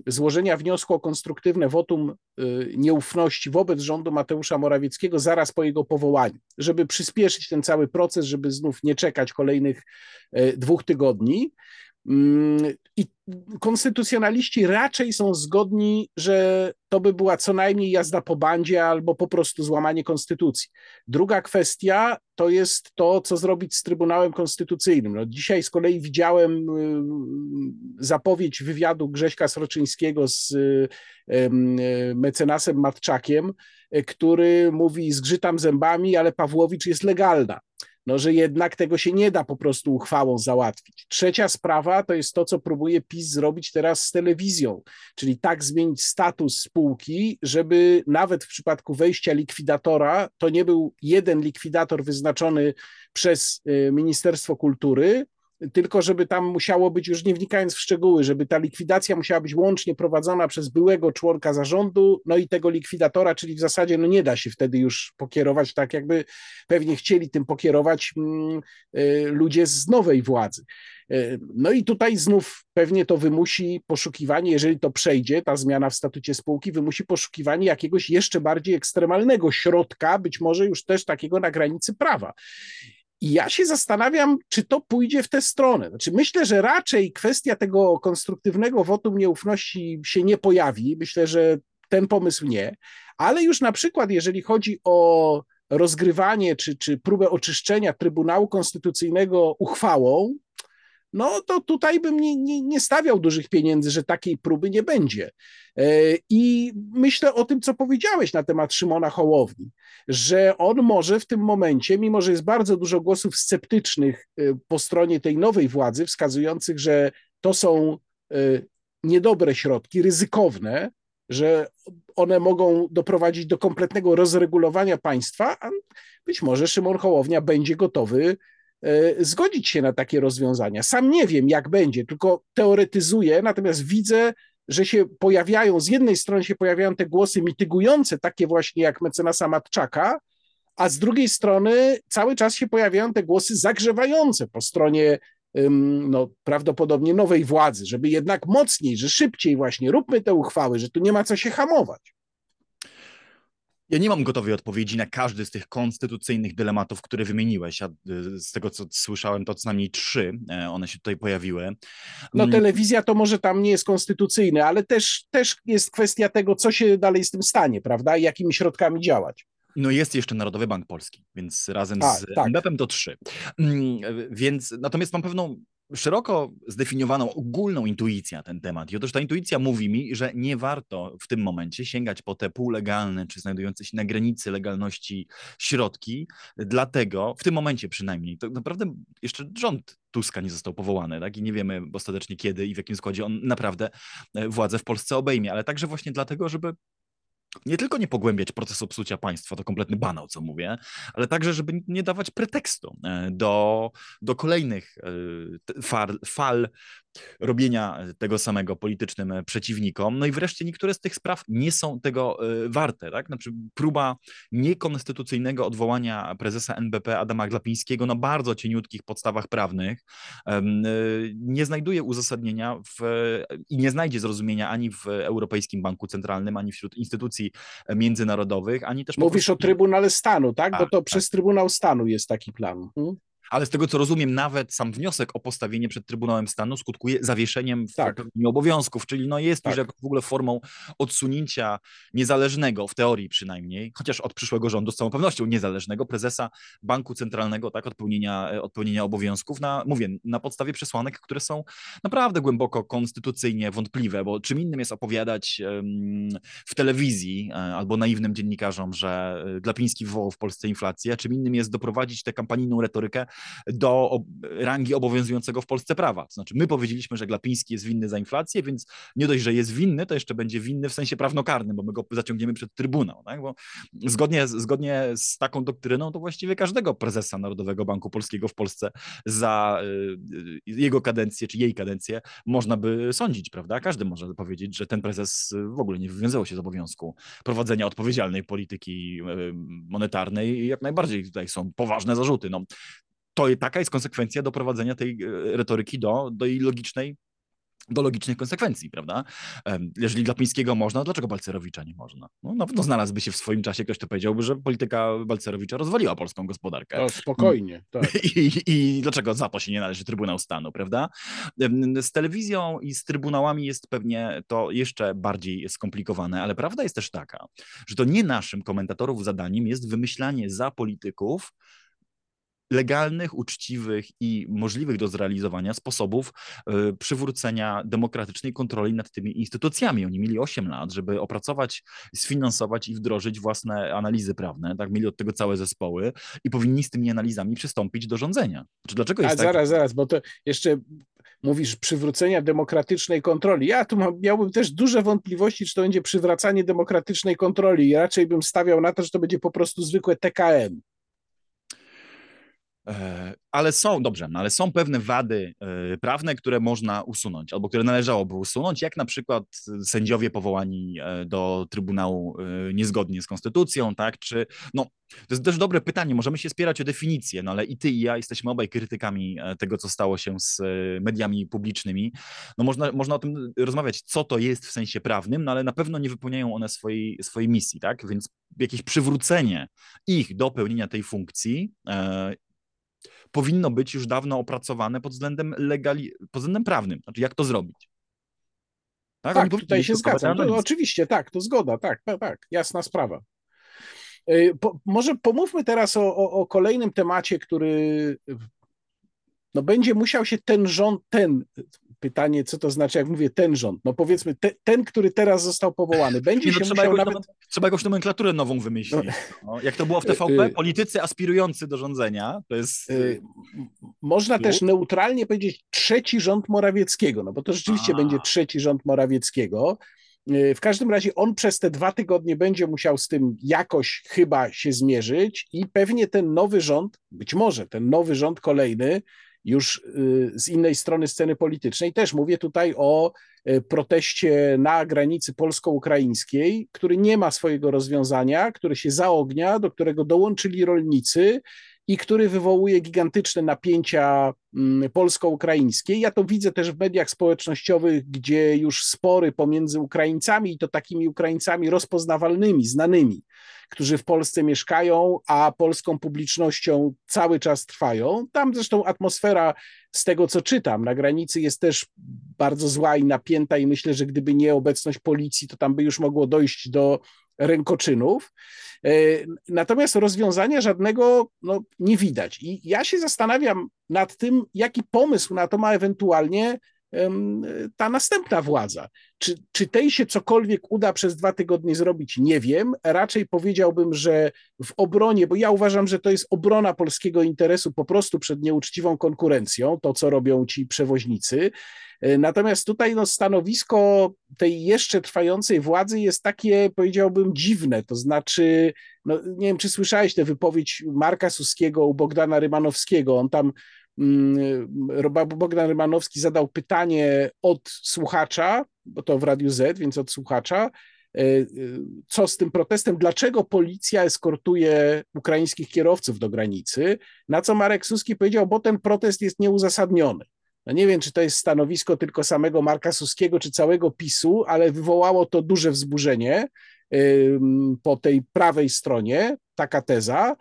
złożenia wniosku o konstruktywne wotum y, nieufności wobec rządu Mateusza Morawieckiego zaraz po jego powołaniu, żeby przyspieszyć ten cały proces, żeby znów nie czekać kolejnych e, dwóch tygodni. Mm, I konstytucjonaliści raczej są zgodni, że to by była co najmniej jazda po bandzie albo po prostu złamanie konstytucji. Druga kwestia to jest to, co zrobić z Trybunałem Konstytucyjnym. No, dzisiaj z kolei widziałem y, zapowiedź wywiadu Grześka Sroczyńskiego z y, mecenasem Matczakiem, y, który mówi zgrzytam zębami, ale Pawłowicz jest legalna no, że jednak tego się nie da po prostu uchwałą załatwić. Trzecia sprawa to jest to, co próbuje PiS zrobić teraz z telewizją, czyli tak zmienić status spółki, żeby nawet w przypadku wejścia likwidatora to nie był jeden likwidator wyznaczony przez y, Ministerstwo Kultury, tylko żeby tam musiało być, już nie wnikając w szczegóły, żeby ta likwidacja musiała być łącznie prowadzona przez byłego członka zarządu, no i tego likwidatora, czyli w zasadzie no nie da się wtedy już pokierować tak, jakby pewnie chcieli tym pokierować mm, y, ludzie z nowej władzy. Y, no i tutaj znów pewnie to wymusi poszukiwanie, jeżeli to przejdzie, ta zmiana w statucie spółki, wymusi poszukiwanie jakiegoś jeszcze bardziej ekstremalnego środka, być może już też takiego na granicy prawa. I ja się zastanawiam, czy to pójdzie w tę stronę. Znaczy, myślę, że raczej kwestia tego konstruktywnego wotum nieufności się nie pojawi. Myślę, że ten pomysł nie, ale już na przykład, jeżeli chodzi o rozgrywanie czy, czy próbę oczyszczenia Trybunału Konstytucyjnego uchwałą, no to tutaj bym nie, nie, nie stawiał dużych pieniędzy, że takiej próby nie będzie. E, I myślę o tym, co powiedziałeś na temat Szymona Hołowni, że on może w tym momencie, mimo że jest bardzo dużo głosów sceptycznych e, po stronie tej nowej władzy, wskazujących, że to są e, niedobre środki, ryzykowne, że one mogą doprowadzić do kompletnego rozregulowania państwa, a być może Szymon Hołownia będzie gotowy zgodzić się na takie rozwiązania. Sam nie wiem, jak będzie, tylko teoretyzuję, natomiast widzę, że się pojawiają, z jednej strony się pojawiają te głosy mitygujące, takie właśnie jak mecenasa Matczaka, a z drugiej strony cały czas się pojawiają te głosy zagrzewające po stronie no, prawdopodobnie nowej władzy, żeby jednak mocniej, że szybciej właśnie róbmy te uchwały, że tu nie ma co się hamować. Ja nie mam gotowej odpowiedzi na każdy z tych konstytucyjnych dylematów, które wymieniłeś. a y, z tego, co słyszałem, to co najmniej trzy e, one się tutaj pojawiły. No mm. telewizja to może tam nie jest konstytucyjny, ale też, też jest kwestia tego, co się dalej z tym stanie, prawda, i jakimi środkami działać. No jest jeszcze Narodowy Bank Polski, więc razem A, z tak. NBP-em to trzy. Mm, więc natomiast mam pewną szeroko zdefiniowaną ogólną intuicję na ten temat. I otóż ta intuicja mówi mi, że nie warto w tym momencie sięgać po te półlegalne czy znajdujące się na granicy legalności środki, dlatego w tym momencie przynajmniej, to naprawdę jeszcze rząd Tuska nie został powołany, tak? I nie wiemy ostatecznie kiedy i w jakim składzie on naprawdę e, władzę w Polsce obejmie, ale także właśnie dlatego, żeby nie tylko nie pogłębiać procesu psucia państwa, to kompletny banał, co mówię, ale także, żeby nie dawać pretekstu e, do, do kolejnych e, fal, fal robienia tego samego politycznym przeciwnikom. No i wreszcie niektóre z tych spraw nie są tego e, warte. Tak? Znaczy próba niekonstytucyjnego odwołania prezesa NBP Adama Glapińskiego na bardzo cieniutkich podstawach prawnych nie znajduje uzasadnienia w, i nie znajdzie zrozumienia ani w Europejskim Banku Centralnym, ani wśród instytucji międzynarodowych, ani też... Mówisz prostu... o Trybunale Stanu, tak? tak Bo to tak. przez Trybunał Stanu jest taki plan. Hmm? Ale z tego co rozumiem, nawet sam wniosek o postawienie przed Trybunałem Stanu skutkuje zawieszeniem w Tak. pełni obowiązków, czyli no jest już Tak. jak w ogóle formą odsunięcia niezależnego, w teorii przynajmniej, chociaż od przyszłego rządu z całą pewnością niezależnego prezesa Banku Centralnego, tak, od pełnienia, e, od pełnienia obowiązków na, mówię, na podstawie przesłanek, które są naprawdę głęboko konstytucyjnie wątpliwe, bo czym innym jest opowiadać w telewizji e, albo naiwnym dziennikarzom, że e, Glapiński wywołał w Polsce inflację, a czym innym jest doprowadzić tę kampanijną retorykę do rangi obowiązującego w Polsce prawa. To znaczy, my powiedzieliśmy, że Glapiński jest winny za inflację, więc nie dość, że jest winny, to jeszcze będzie winny w sensie prawnokarnym, bo my go zaciągniemy przed Trybunał. Tak? Bo zgodnie, zgodnie z taką doktryną, to właściwie każdego prezesa Narodowego Banku Polskiego w Polsce za y, y, jego kadencję czy jej kadencję można by sądzić, prawda? Każdy może powiedzieć, że ten prezes w ogóle nie wywiązywał się z obowiązku prowadzenia odpowiedzialnej polityki y, monetarnej i jak najbardziej tutaj są poważne zarzuty. No, to taka jest konsekwencja doprowadzenia tej e, retoryki do, do jej logicznej do logicznych konsekwencji, prawda? Jeżeli Glapińskiego można, dlaczego Balcerowicza nie można? No, na pewno znalazłby się w swoim czasie ktoś, kto powiedziałby, że polityka Balcerowicza rozwaliła polską gospodarkę. O, spokojnie, tak. I, I dlaczego za to się nie należy Trybunał Stanu, prawda? Z telewizją i z trybunałami jest pewnie to jeszcze bardziej skomplikowane, ale prawda jest też taka, że to nie naszym komentatorów zadaniem jest wymyślanie za polityków legalnych, uczciwych i możliwych do zrealizowania sposobów y, przywrócenia demokratycznej kontroli nad tymi instytucjami. Oni mieli 8 lat, żeby opracować, sfinansować i wdrożyć własne analizy prawne, tak, mieli od tego całe zespoły i powinni z tymi analizami przystąpić do rządzenia. Czy dlaczego A jest tak? zaraz, zaraz, bo to jeszcze mówisz przywrócenia demokratycznej kontroli. Ja tu mam, miałbym też duże wątpliwości, czy to będzie przywracanie demokratycznej kontroli. I raczej bym stawiał na to, że to będzie po prostu zwykłe TKM. E, Ale są, dobrze, no ale są pewne wady e, prawne, które można usunąć, albo które należałoby usunąć, jak na przykład sędziowie powołani e, do Trybunału e, niezgodnie z konstytucją, tak, czy, no, to jest też dobre pytanie, możemy się spierać o definicję, no ale i ty i ja jesteśmy obaj krytykami e, tego, co stało się z e, mediami publicznymi, no można, można o tym rozmawiać, co to jest w sensie prawnym, no ale na pewno nie wypełniają one swojej, swojej misji, tak, więc jakieś przywrócenie ich do pełnienia tej funkcji e, powinno być już dawno opracowane pod względem legali, pod względem prawnym. Znaczy, jak to zrobić? Tak, powinni tutaj się zgadzam. To, oczywiście, tak, to zgoda, tak, tak, tak, jasna sprawa. Y, Po, może pomówmy teraz o, o, o kolejnym temacie, który no, będzie musiał się ten rząd, ten, pytanie, co to znaczy, jak mówię ten rząd, no powiedzmy te, ten, który teraz został powołany, będzie no, się trzeba, musiał nawet... trzeba jakąś nomenklaturę nową wymyślić. No, jak to było w TVP, Y, y, politycy aspirujący do rządzenia, to jest... M- Można też neutralnie powiedzieć trzeci rząd Morawieckiego, no bo to rzeczywiście A. będzie trzeci rząd Morawieckiego. W każdym razie on przez te dwa tygodnie będzie musiał z tym jakoś chyba się zmierzyć i pewnie ten nowy rząd, być może ten nowy rząd kolejny, już y, z innej strony sceny politycznej, też mówię tutaj o y, proteście na granicy polsko-ukraińskiej, który nie ma swojego rozwiązania, który się zaognia, do którego dołączyli rolnicy i który wywołuje gigantyczne napięcia mm, polsko-ukraińskie. Ja to widzę też w mediach społecznościowych, gdzie już spory pomiędzy Ukraińcami i to takimi Ukraińcami rozpoznawalnymi, znanymi, którzy w Polsce mieszkają, a polską publicznością cały czas trwają. Tam zresztą atmosfera, z tego co czytam, na granicy jest też bardzo zła i napięta, i myślę, że gdyby nie obecność policji, to tam by już mogło dojść do rękoczynów. E, Natomiast rozwiązania żadnego no, nie widać. I ja się zastanawiam nad tym, jaki pomysł na to ma ewentualnie ta następna władza. Czy, czy tej się cokolwiek uda przez dwa tygodnie zrobić? Nie wiem. Raczej powiedziałbym, że w obronie, bo ja uważam, że to jest obrona polskiego interesu po prostu przed nieuczciwą konkurencją, to co robią ci przewoźnicy. E, Natomiast tutaj no, stanowisko tej jeszcze trwającej władzy jest takie, powiedziałbym, dziwne. To znaczy, no, nie wiem, czy słyszałeś tę wypowiedź Marka Suskiego u Bogdana Rymanowskiego. On tam, Bogdan Rymanowski zadał pytanie od słuchacza, bo to w Radiu Z, więc od słuchacza, e, e, co z tym protestem, dlaczego policja eskortuje ukraińskich kierowców do granicy, na co Marek Suski powiedział, bo ten protest jest nieuzasadniony. No nie wiem, czy to jest stanowisko tylko samego Marka Suskiego, czy całego PiSu, ale wywołało to duże wzburzenie. po tej prawej stronie, taka teza.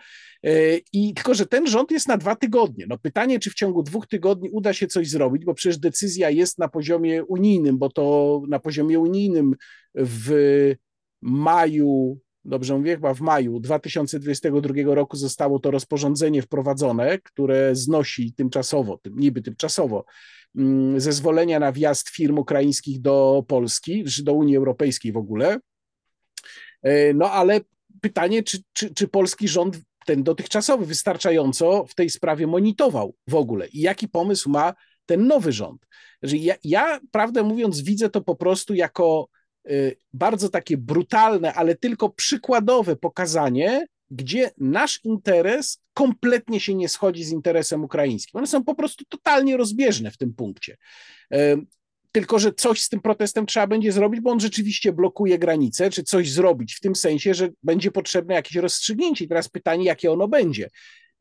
I tylko, że ten rząd jest na dwa tygodnie. No pytanie, czy w ciągu dwóch tygodni uda się coś zrobić, bo przecież decyzja jest na poziomie unijnym, bo to na poziomie unijnym w maju dobrze mówię, chyba w maju 2022 roku zostało to rozporządzenie wprowadzone, które znosi tymczasowo, tym, niby tymczasowo, mm, zezwolenia na wjazd firm ukraińskich do Polski, czy do Unii Europejskiej w ogóle. E, no ale pytanie, czy, czy, czy polski rząd, ten dotychczasowy, wystarczająco w tej sprawie monitorował w ogóle i jaki pomysł ma ten nowy rząd. Ja, ja prawdę mówiąc, widzę to po prostu jako Y, bardzo takie brutalne, ale tylko przykładowe pokazanie, gdzie nasz interes kompletnie się nie schodzi z interesem ukraińskim. One są po prostu totalnie rozbieżne w tym punkcie. Y, tylko, że coś z tym protestem trzeba będzie zrobić, bo on rzeczywiście blokuje granice, czy coś zrobić w tym sensie, że będzie potrzebne jakieś rozstrzygnięcie. I teraz pytanie, jakie ono będzie.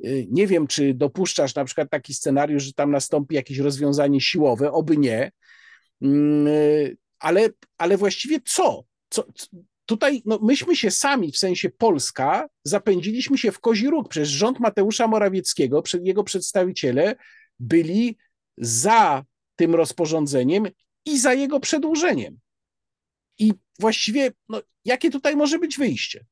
Y, nie wiem, czy dopuszczasz na przykład taki scenariusz, że tam nastąpi jakieś rozwiązanie siłowe, oby nie mm, ale, ale właściwie co? co? Tutaj no, myśmy się sami, w sensie Polska, zapędziliśmy się w kozi róg. Przecież rząd Mateusza Morawieckiego, jego przedstawiciele byli za tym rozporządzeniem i za jego przedłużeniem. I właściwie, no, jakie tutaj może być wyjście?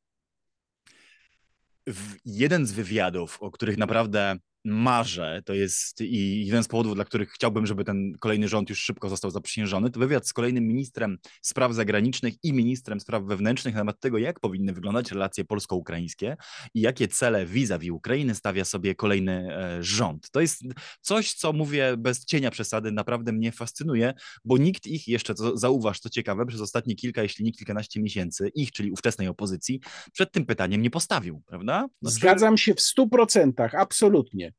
W jeden z wywiadów, o których naprawdę marzę, to jest i jeden z powodów, dla których chciałbym, żeby ten kolejny rząd już szybko został zaprzysiężony, to wywiad z kolejnym ministrem spraw zagranicznych i ministrem spraw wewnętrznych na temat tego, jak powinny wyglądać relacje polsko-ukraińskie i jakie cele vis-a-vis Ukrainy stawia sobie kolejny e, rząd. To jest coś, co mówię bez cienia przesady, naprawdę mnie fascynuje, bo nikt ich jeszcze, co zauważ, co ciekawe, przez ostatnie kilka, jeśli nie kilkanaście miesięcy, ich, czyli ówczesnej opozycji, przed tym pytaniem nie postawił, prawda? Znaczy... Zgadzam się w stu procentach, absolutnie.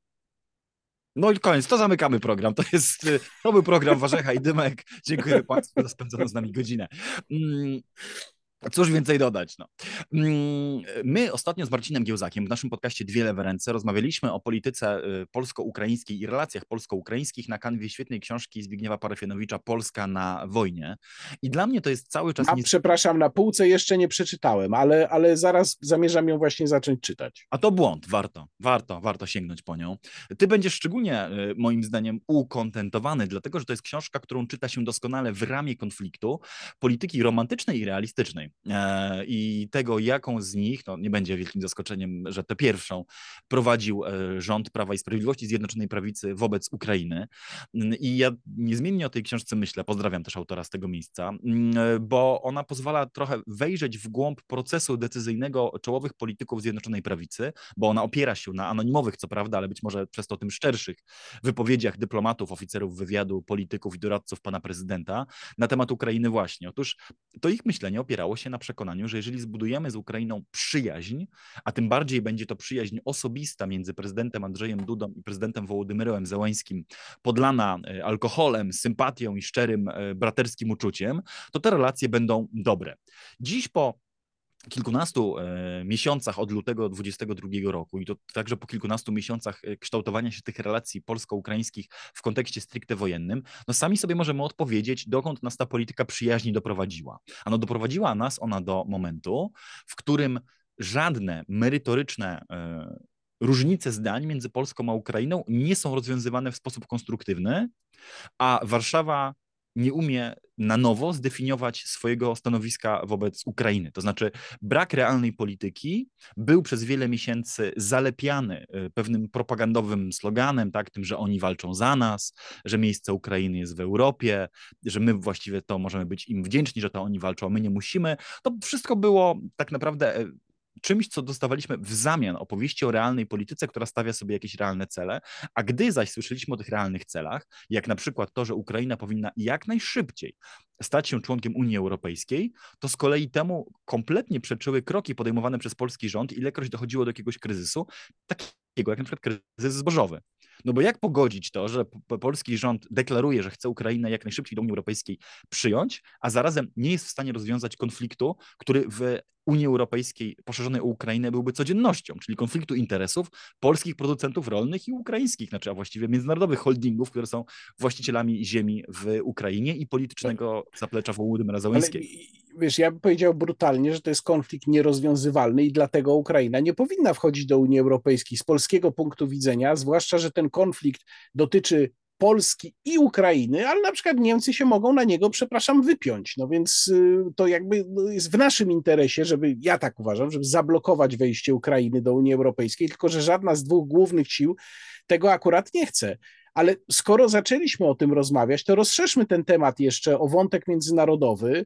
No i koniec, to zamykamy program. To jest, y, to był program Warzecha i Dymek. Dziękuję Państwu za spędzoną z nami godzinę. Cóż więcej dodać? No. Mm, my ostatnio z Marcinem Giełzakiem w naszym podcaście Dwie lewe ręce rozmawialiśmy o polityce y, polsko-ukraińskiej i relacjach polsko-ukraińskich na kanwie świetnej książki Zbigniewa Parafianowicza Polska na wojnie. I dla mnie to jest cały czas... A, przepraszam, na półce jeszcze nie przeczytałem, ale, ale zaraz zamierzam ją właśnie zacząć czytać. A to błąd, warto, warto, warto sięgnąć po nią. Ty będziesz szczególnie y, moim zdaniem ukontentowany, dlatego że to jest książka, którą czyta się doskonale w ramie konfliktu polityki romantycznej i realistycznej. E, i tego, jaką z nich, no nie będzie wielkim zaskoczeniem, że tę pierwszą prowadził e, rząd Prawa i Sprawiedliwości Zjednoczonej Prawicy wobec Ukrainy. I ja niezmiennie o tej książce myślę, pozdrawiam też autora z tego miejsca, e, bo ona pozwala trochę wejrzeć w głąb procesu decyzyjnego czołowych polityków Zjednoczonej Prawicy, bo ona opiera się na anonimowych, co prawda, ale być może przez to tym szczerszych wypowiedziach dyplomatów, oficerów wywiadu, polityków i doradców pana prezydenta na temat Ukrainy właśnie. Otóż to ich myślenie opierało się się na przekonaniu, że jeżeli zbudujemy z Ukrainą przyjaźń, a tym bardziej będzie to przyjaźń osobista między prezydentem Andrzejem Dudą i prezydentem Wołodymyrem Zełańskim, podlana e, alkoholem, sympatią i szczerym e, braterskim uczuciem, to te relacje będą dobre. Dziś po kilkunastu e, miesiącach od lutego 2022 roku i to także po kilkunastu miesiącach e, kształtowania się tych relacji polsko-ukraińskich w kontekście stricte wojennym, no sami sobie możemy odpowiedzieć, dokąd nas ta polityka przyjaźni doprowadziła. Ano doprowadziła nas ona do momentu, w którym żadne merytoryczne e, różnice zdań między Polską a Ukrainą nie są rozwiązywane w sposób konstruktywny, a Warszawa nie umie na nowo zdefiniować swojego stanowiska wobec Ukrainy. To znaczy, brak realnej polityki był przez wiele miesięcy zalepiany e, pewnym propagandowym sloganem, tak, tym, że oni walczą za nas, że miejsce Ukrainy jest w Europie, że my właściwie to możemy być im wdzięczni, że to oni walczą, a my nie musimy. To wszystko było tak naprawdę e, czymś, co dostawaliśmy w zamian opowieści o realnej polityce, która stawia sobie jakieś realne cele, a gdy zaś słyszeliśmy o tych realnych celach, jak na przykład to, że Ukraina powinna jak najszybciej stać się członkiem Unii Europejskiej, to z kolei temu kompletnie przeczyły kroki podejmowane przez polski rząd, ilekroć dochodziło do jakiegoś kryzysu, takiego jak na przykład kryzys zbożowy. No bo jak pogodzić to, że polski rząd deklaruje, że chce Ukrainę jak najszybciej do Unii Europejskiej przyjąć, a zarazem nie jest w stanie rozwiązać konfliktu, który w Unii Europejskiej poszerzonej o Ukrainę byłby codziennością, czyli konfliktu interesów polskich producentów rolnych i ukraińskich, znaczy a właściwie międzynarodowych holdingów, które są właścicielami ziemi w Ukrainie i politycznego zaplecza Wołodymyra Załańskiego. Wiesz, ja bym powiedział brutalnie, że to jest konflikt nierozwiązywalny i dlatego Ukraina nie powinna wchodzić do Unii Europejskiej z polskiego punktu widzenia, zwłaszcza, że ten konflikt dotyczy Polski i Ukrainy, ale na przykład Niemcy się mogą na niego, przepraszam, wypiąć. No więc y, to jakby no, jest w naszym interesie, żeby, ja tak uważam, żeby zablokować wejście Ukrainy do Unii Europejskiej, tylko że żadna z dwóch głównych sił tego akurat nie chce. Ale skoro zaczęliśmy o tym rozmawiać, to rozszerzmy ten temat jeszcze o wątek międzynarodowy,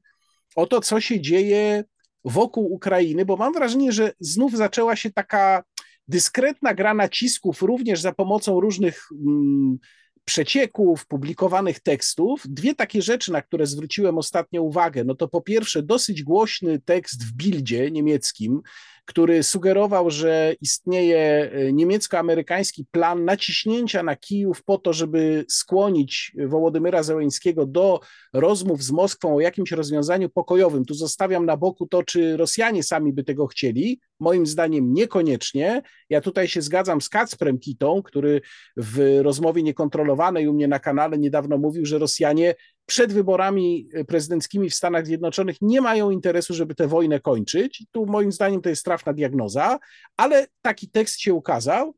o to, co się dzieje wokół Ukrainy, bo mam wrażenie, że znów zaczęła się taka dyskretna gra nacisków, również za pomocą różnych. Mm, przecieków, publikowanych tekstów. Dwie takie rzeczy, na które zwróciłem ostatnio uwagę, no to po pierwsze dosyć głośny tekst w Bildzie niemieckim, który sugerował, że istnieje e, niemiecko-amerykański plan naciśnięcia na Kijów po to, żeby skłonić Wołodymyra Zełeńskiego do rozmów z Moskwą o jakimś rozwiązaniu pokojowym. Tu zostawiam na boku to, czy Rosjanie sami by tego chcieli. Moim zdaniem niekoniecznie. Ja tutaj się zgadzam z Kacprem Kitą, który w rozmowie niekontrolowanej u mnie na kanale niedawno mówił, że Rosjanie przed wyborami prezydenckimi w Stanach Zjednoczonych nie mają interesu, żeby tę wojnę kończyć. Tu moim zdaniem to jest trafna diagnoza, ale taki tekst się ukazał.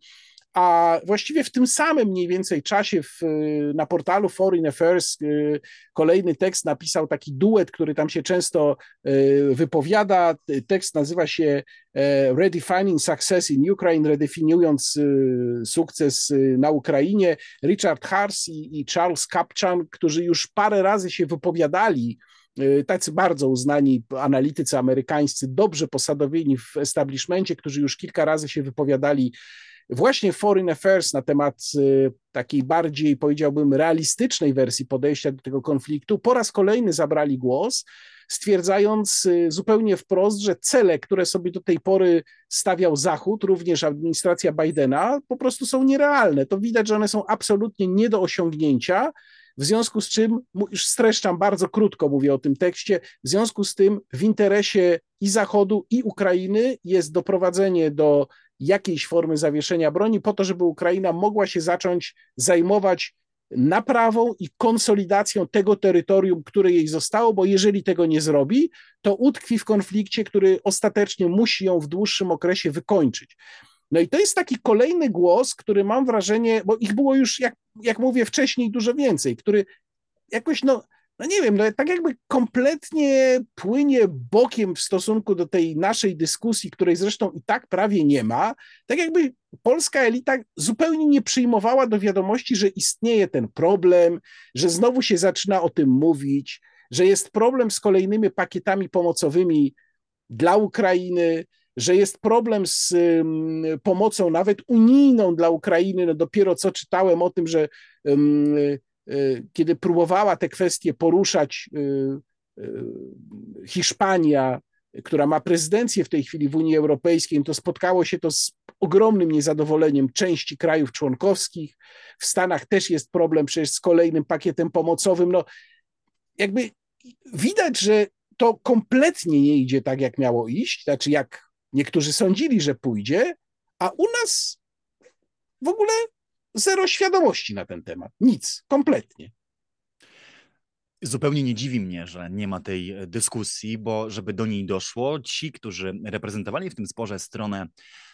A właściwie w tym samym mniej więcej czasie w, na portalu Foreign Affairs y, kolejny tekst napisał taki duet, który tam się często y, wypowiada. Tekst nazywa się e, Redefining Success in Ukraine, redefiniując y, sukces na Ukrainie. Richard Hars i, i Charles Kapczan, którzy już parę razy się wypowiadali tacy bardzo uznani analitycy amerykańscy, dobrze posadowieni w establishmencie, którzy już kilka razy się wypowiadali właśnie Foreign Affairs na temat y, takiej bardziej, powiedziałbym, realistycznej wersji podejścia do tego konfliktu, po raz kolejny zabrali głos, stwierdzając y, zupełnie wprost, że cele, które sobie do tej pory stawiał Zachód, również administracja Bidena, po prostu są nierealne. To widać, że one są absolutnie nie do osiągnięcia. W związku z czym, już streszczam bardzo krótko, mówię o tym tekście, w związku z tym w interesie i Zachodu, i Ukrainy jest doprowadzenie do jakiejś formy zawieszenia broni, po to, żeby Ukraina mogła się zacząć zajmować naprawą i konsolidacją tego terytorium, które jej zostało, bo jeżeli tego nie zrobi, to utkwi w konflikcie, który ostatecznie musi ją w dłuższym okresie wykończyć. No i to jest taki kolejny głos, który mam wrażenie, bo ich było już, jak, jak mówię wcześniej, dużo więcej, który jakoś no, no nie wiem, no tak jakby kompletnie płynie bokiem w stosunku do tej naszej dyskusji, której zresztą i tak prawie nie ma, tak jakby polska elita zupełnie nie przyjmowała do wiadomości, że istnieje ten problem, że znowu się zaczyna o tym mówić, że jest problem z kolejnymi pakietami pomocowymi dla Ukrainy, że jest problem z um, pomocą nawet unijną dla Ukrainy. No dopiero co czytałem o tym, że um, kiedy próbowała te kwestie poruszać y, y, Hiszpania, która ma prezydencję w tej chwili w Unii Europejskiej, to spotkało się to z ogromnym niezadowoleniem części krajów członkowskich. W Stanach też jest problem przecież z kolejnym pakietem pomocowym. No, jakby widać, że to kompletnie nie idzie tak, jak miało iść, znaczy jak niektórzy sądzili, że pójdzie, a u nas w ogóle zero świadomości na ten temat. Nic, kompletnie. Zupełnie nie dziwi mnie, że nie ma tej dyskusji, bo żeby do niej doszło, ci, którzy reprezentowali w tym sporze stronę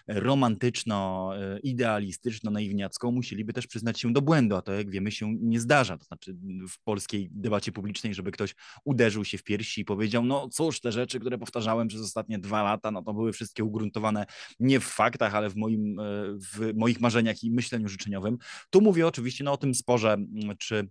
romantyczno-idealistyczno-naiwniacką, musieliby też przyznać się do błędu, a to jak wiemy się nie zdarza. To znaczy w polskiej debacie publicznej, żeby ktoś uderzył się w piersi i powiedział, no cóż, te rzeczy, które powtarzałem przez ostatnie dwa lata, no to były wszystkie ugruntowane nie w faktach, ale w, moim, w moich marzeniach i myśleniu życzeniowym. Tu mówię oczywiście no, o tym sporze, czy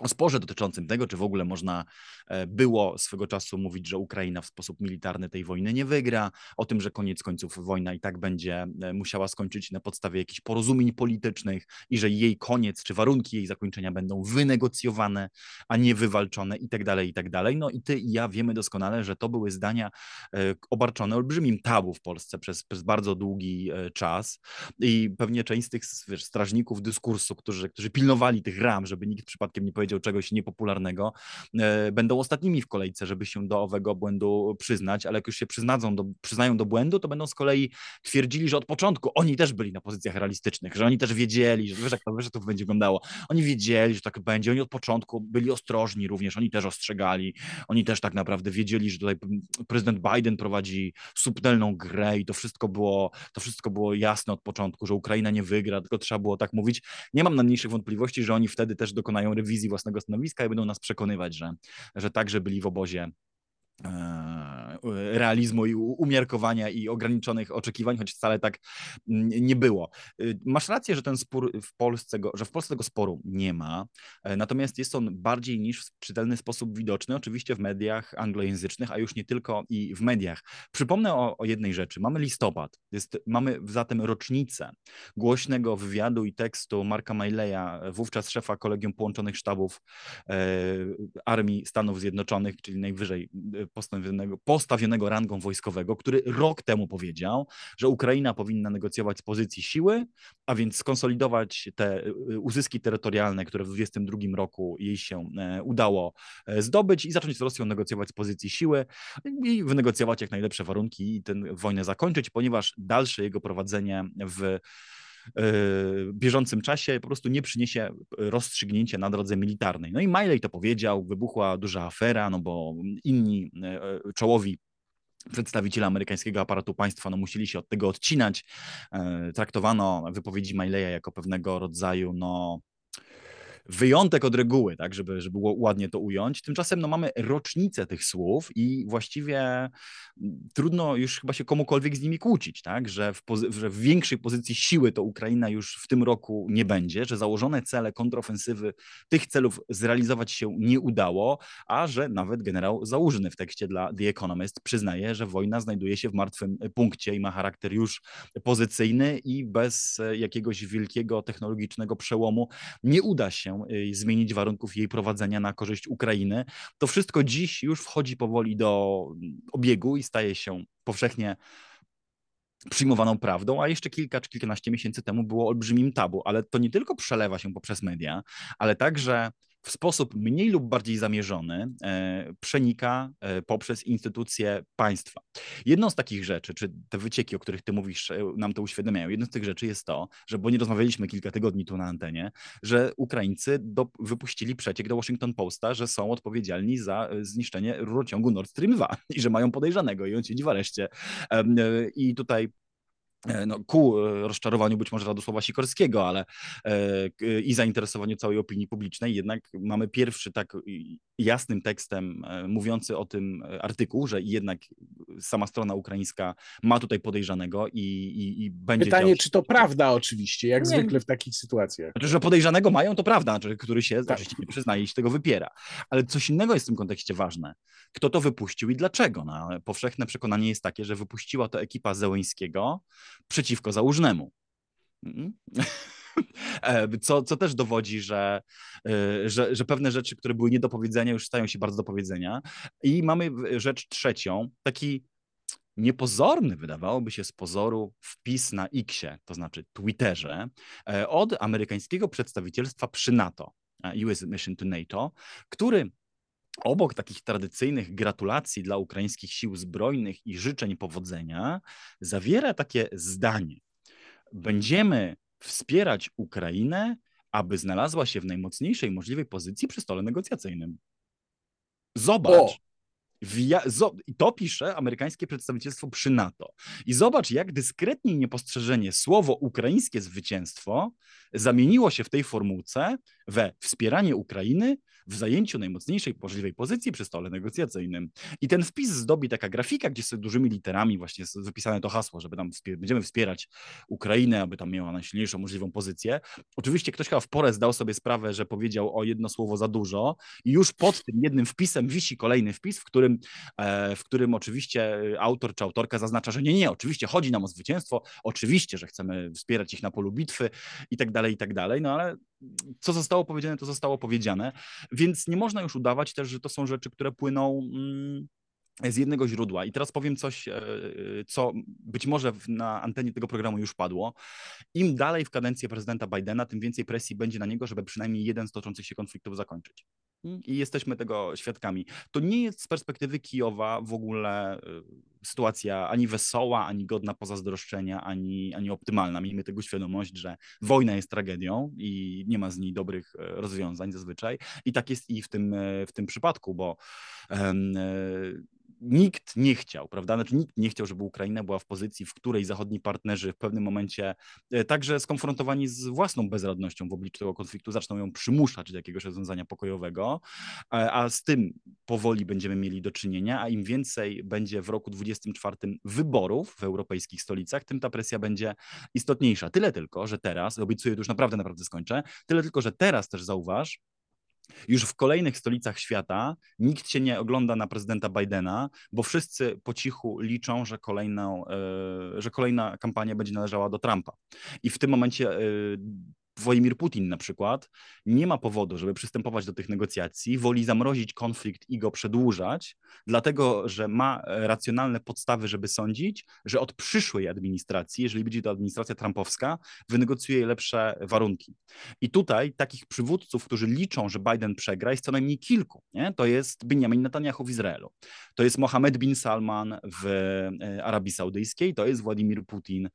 o sporze dotyczącym tego, czy w ogóle można e, było swego czasu mówić, że Ukraina w sposób militarny tej wojny nie wygra, o tym, że koniec końców wojna i tak będzie e, musiała skończyć na podstawie jakichś porozumień politycznych i że jej koniec, czy warunki jej zakończenia będą wynegocjowane, a nie wywalczone i tak dalej, i tak dalej. No i ty i ja wiemy doskonale, że to były zdania e, obarczone olbrzymim tabu w Polsce przez, przez bardzo długi czas i pewnie część z tych wiesz, strażników dyskursu, którzy, którzy pilnowali tych ram, żeby nikt przypadkiem nie powiedział, powiedział czegoś niepopularnego, e, będą ostatnimi w kolejce, żeby się do owego błędu przyznać, ale jak już się przyznają do, przyznają do błędu, to będą z kolei twierdzili, że od początku oni też byli na pozycjach realistycznych, że oni też wiedzieli, że wiesz, jak to, wiesz, jak to będzie wyglądało. Oni wiedzieli, że tak będzie, oni od początku byli ostrożni również, oni też ostrzegali, oni też tak naprawdę wiedzieli, że tutaj prezydent Biden prowadzi subtelną grę i to wszystko było, to wszystko było jasne od początku, że Ukraina nie wygra, tylko trzeba było tak mówić. Nie mam najmniejszych wątpliwości, że oni wtedy też dokonają rewizji własnego stanowiska i będą nas przekonywać, że, że także byli w obozie realizmu i umiarkowania i ograniczonych oczekiwań, choć wcale tak nie było. Y, masz rację, że ten spór w Polsce, że w Polsce tego sporu nie ma, e, natomiast jest on bardziej niż w czytelny sposób widoczny, oczywiście w mediach anglojęzycznych, a już nie tylko i w mediach. Przypomnę o, o jednej rzeczy. Mamy listopad, jest, mamy zatem rocznicę głośnego wywiadu i tekstu Marka Maileya, wówczas szefa Kolegium Połączonych Sztabów e, Armii Stanów Zjednoczonych, czyli najwyżej postawionego, postawionego rangą wojskowego, który rok temu powiedział, że Ukraina powinna negocjować z pozycji siły, a więc skonsolidować te y, uzyski terytorialne, które w 2022 roku jej się e, udało e, zdobyć i zacząć z Rosją negocjować z pozycji siły i wynegocjować jak najlepsze warunki i tę wojnę zakończyć, ponieważ dalsze jego prowadzenie w bieżącym czasie po prostu nie przyniesie rozstrzygnięcia na drodze militarnej. No i Miley to powiedział, wybuchła duża afera, no bo inni e, e, czołowi przedstawiciele amerykańskiego aparatu państwa no, musieli się od tego odcinać. E, traktowano wypowiedzi Mileya jako pewnego rodzaju no, wyjątek od reguły, tak, żeby, żeby ładnie to ująć. Tymczasem no, mamy rocznicę tych słów i właściwie mm, trudno już chyba się komukolwiek z nimi kłócić, tak, że w, że w większej pozycji siły to Ukraina już w tym roku nie będzie, że założone cele kontrofensywy tych celów zrealizować się nie udało, a że nawet generał Załużny w tekście dla The Economist przyznaje, że wojna znajduje się w martwym punkcie i ma charakter już pozycyjny i bez jakiegoś wielkiego technologicznego przełomu nie uda się Y, zmienić warunków jej prowadzenia na korzyść Ukrainy. To wszystko dziś już wchodzi powoli do obiegu i staje się powszechnie przyjmowaną prawdą, a jeszcze kilka czy kilkanaście miesięcy temu było olbrzymim tabu, ale to nie tylko przelewa się poprzez media, ale także w sposób mniej lub bardziej zamierzony e, przenika e, poprzez instytucje państwa. Jedną z takich rzeczy, czy te wycieki, o których ty mówisz, e, nam to uświadamiają, jedną z tych rzeczy jest to, że, bo nie rozmawialiśmy kilka tygodni tu na antenie, że Ukraińcy do, wypuścili przeciek do Washington Posta, że są odpowiedzialni za zniszczenie rurociągu Nord Stream 2 i że mają podejrzanego i on siedzi w areszcie. I tutaj no, ku e, rozczarowaniu być może Radosława Sikorskiego, ale e, i zainteresowaniu całej opinii publicznej, jednak mamy pierwszy tak jasnym tekstem mówiący o tym artykuł, że jednak sama strona ukraińska ma tutaj podejrzanego i, i, i będzie. Pytanie, czy to prawda oczywiście, jak nie. zwykle w takich sytuacjach. Znaczy, że podejrzanego mają, to prawda, znaczy, który się tak. nie przyznaje i się tego wypiera. Ale coś innego jest w tym kontekście ważne. Kto to wypuścił i dlaczego? No, powszechne przekonanie jest takie, że wypuściła to ekipa Zełęńskiego, przeciwko Załużnemu. Mhm. E, co, co też dowodzi, że, e, że, że pewne rzeczy, które były nie do powiedzenia, już stają się bardzo do powiedzenia. I mamy rzecz trzecią, taki niepozorny, wydawałoby się z pozoru, wpis na Xie, to znaczy Twitterze, e, od amerykańskiego przedstawicielstwa przy NATO, US Mission to NATO, który obok takich tradycyjnych gratulacji dla ukraińskich sił zbrojnych i życzeń powodzenia, zawiera takie zdanie: Będziemy wspierać Ukrainę, aby znalazła się w najmocniejszej możliwej pozycji przy stole negocjacyjnym. Zobacz. I to pisze amerykańskie przedstawicielstwo przy NATO. I zobacz, jak dyskretnie niepostrzeżenie słowo ukraińskie zwycięstwo zamieniło się w tej formułce we wspieranie Ukrainy w zajęciu najmocniejszej możliwej pozycji przy stole negocjacyjnym. I ten wpis zdobi taka grafika, gdzie sobie dużymi literami właśnie jest wypisane to hasło, żeby tam wspier będziemy wspierać Ukrainę, aby tam miała najsilniejszą możliwą pozycję. Oczywiście ktoś chyba w porę zdał sobie sprawę, że powiedział o jedno słowo za dużo i już pod tym jednym wpisem wisi kolejny wpis, w którym, e, w którym oczywiście autor czy autorka zaznacza, że nie, nie, oczywiście chodzi nam o zwycięstwo, oczywiście, że chcemy wspierać ich na polu bitwy i tak dalej, i tak dalej, no ale co zostało powiedziane, to zostało powiedziane, więc nie można już udawać też, że to są rzeczy, które płyną mm, z jednego źródła. I teraz powiem coś, e, co być może na antenie tego programu już padło. Im dalej w kadencji prezydenta Bidena, tym więcej presji będzie na niego, żeby przynajmniej jeden z toczących się konfliktów zakończyć. I jesteśmy tego świadkami. To nie jest z perspektywy Kijowa w ogóle e, sytuacja ani wesoła, ani godna pozazdroszczenia, ani, ani optymalna. Miejmy tego świadomość, że wojna jest tragedią i nie ma z niej dobrych e, rozwiązań zazwyczaj. I tak jest i w tym, w tym przypadku, bo um, nikt nie chciał, prawda? Znaczy nikt nie chciał, żeby Ukraina była w pozycji, w której zachodni partnerzy w pewnym momencie, e, także skonfrontowani z własną bezradnością w obliczu tego konfliktu, zaczną ją przymuszać do jakiegoś rozwiązania pokojowego, a z tym powoli będziemy mieli do czynienia, a im więcej będzie w roku 2024 wyborów w europejskich stolicach, tym ta presja będzie istotniejsza. Tyle tylko, że teraz, obiecuję, to już naprawdę, naprawdę skończę, tyle tylko, że teraz też zauważ, już w kolejnych stolicach świata nikt się nie ogląda na prezydenta Bidena, bo wszyscy po cichu liczą, że, kolejną, e, że kolejna kampania będzie należała do Trumpa. I w tym momencie e, Władimir Putin na przykład nie ma powodu, żeby przystępować do tych negocjacji, woli zamrozić konflikt i go przedłużać, dlatego że ma racjonalne podstawy, żeby sądzić, że od przyszłej administracji, jeżeli będzie to administracja trumpowska, wynegocjuje lepsze warunki. I tutaj takich przywódców, którzy liczą, że Biden przegra, jest co najmniej kilku. Nie? To jest Benjamin Netanyahu w Izraelu, to jest Mohammed bin Salman w e, Arabii Saudyjskiej, to jest Władimir Putin e,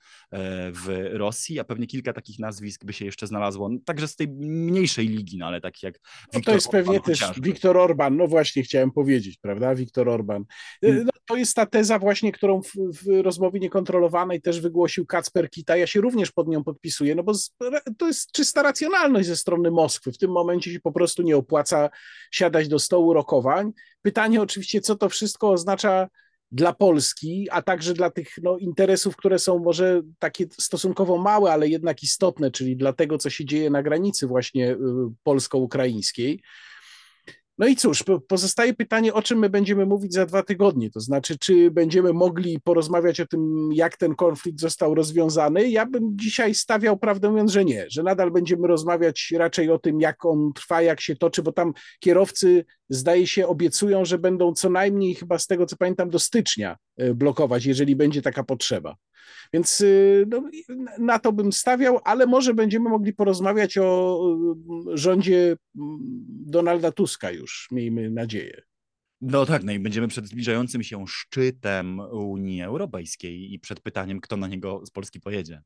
w Rosji, a pewnie kilka takich nazwisk by się jeszcze znalazło, no, także z tej mniejszej ligi, no ale tak jak no To jest pewnie też Viktor Orban, no właśnie chciałem powiedzieć, prawda, Viktor Orban. No, to jest ta teza właśnie, którą w, w rozmowie niekontrolowanej też wygłosił Kacper Kita, ja się również pod nią podpisuję, no bo z, to jest czysta racjonalność ze strony Moskwy, w tym momencie się po prostu nie opłaca siadać do stołu rokowań. Pytanie oczywiście, co to wszystko oznacza dla Polski, a także dla tych no, interesów, które są może takie stosunkowo małe, ale jednak istotne, czyli dla tego, co się dzieje na granicy właśnie y, polsko-ukraińskiej. No i cóż, pozostaje pytanie, o czym my będziemy mówić za dwa tygodnie. To znaczy, czy będziemy mogli porozmawiać o tym, jak ten konflikt został rozwiązany? Ja bym dzisiaj stawiał, prawdę mówiąc, że nie, że nadal będziemy rozmawiać raczej o tym, jak on trwa, jak się toczy, bo tam kierowcy, zdaje się, obiecują, że będą co najmniej, chyba z tego co pamiętam, do stycznia e, blokować, jeżeli będzie taka potrzeba. Więc y, no, na to bym stawiał, ale może będziemy mogli porozmawiać o y, rządzie mm, Donalda Tuska już, miejmy nadzieję. No tak, no i będziemy przed zbliżającym się szczytem Unii Europejskiej i przed pytaniem, kto na niego z Polski pojedzie.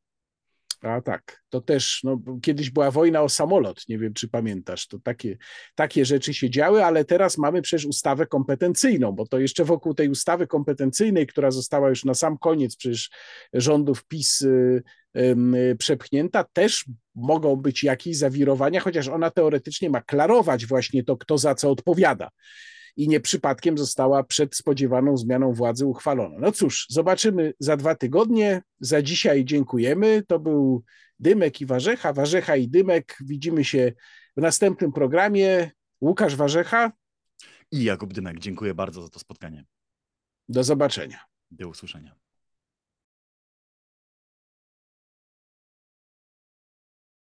A tak, to też, no, kiedyś była wojna o samolot, nie wiem czy pamiętasz, to takie, takie rzeczy się działy, ale teraz mamy przecież ustawę kompetencyjną, bo to jeszcze wokół tej ustawy kompetencyjnej, która została już na sam koniec przecież rządów PiS y, y, przepchnięta, też mogą być jakieś zawirowania, chociaż ona teoretycznie ma klarować właśnie to, kto za co odpowiada i nie przypadkiem została przed spodziewaną zmianą władzy uchwalona. No cóż, zobaczymy za dwa tygodnie. Za dzisiaj dziękujemy. To był Dymek i Warzecha. Warzecha i Dymek. Widzimy się w następnym programie. Łukasz Warzecha. I Jakub Dymek. Dziękuję bardzo za to spotkanie. Do zobaczenia. Do usłyszenia.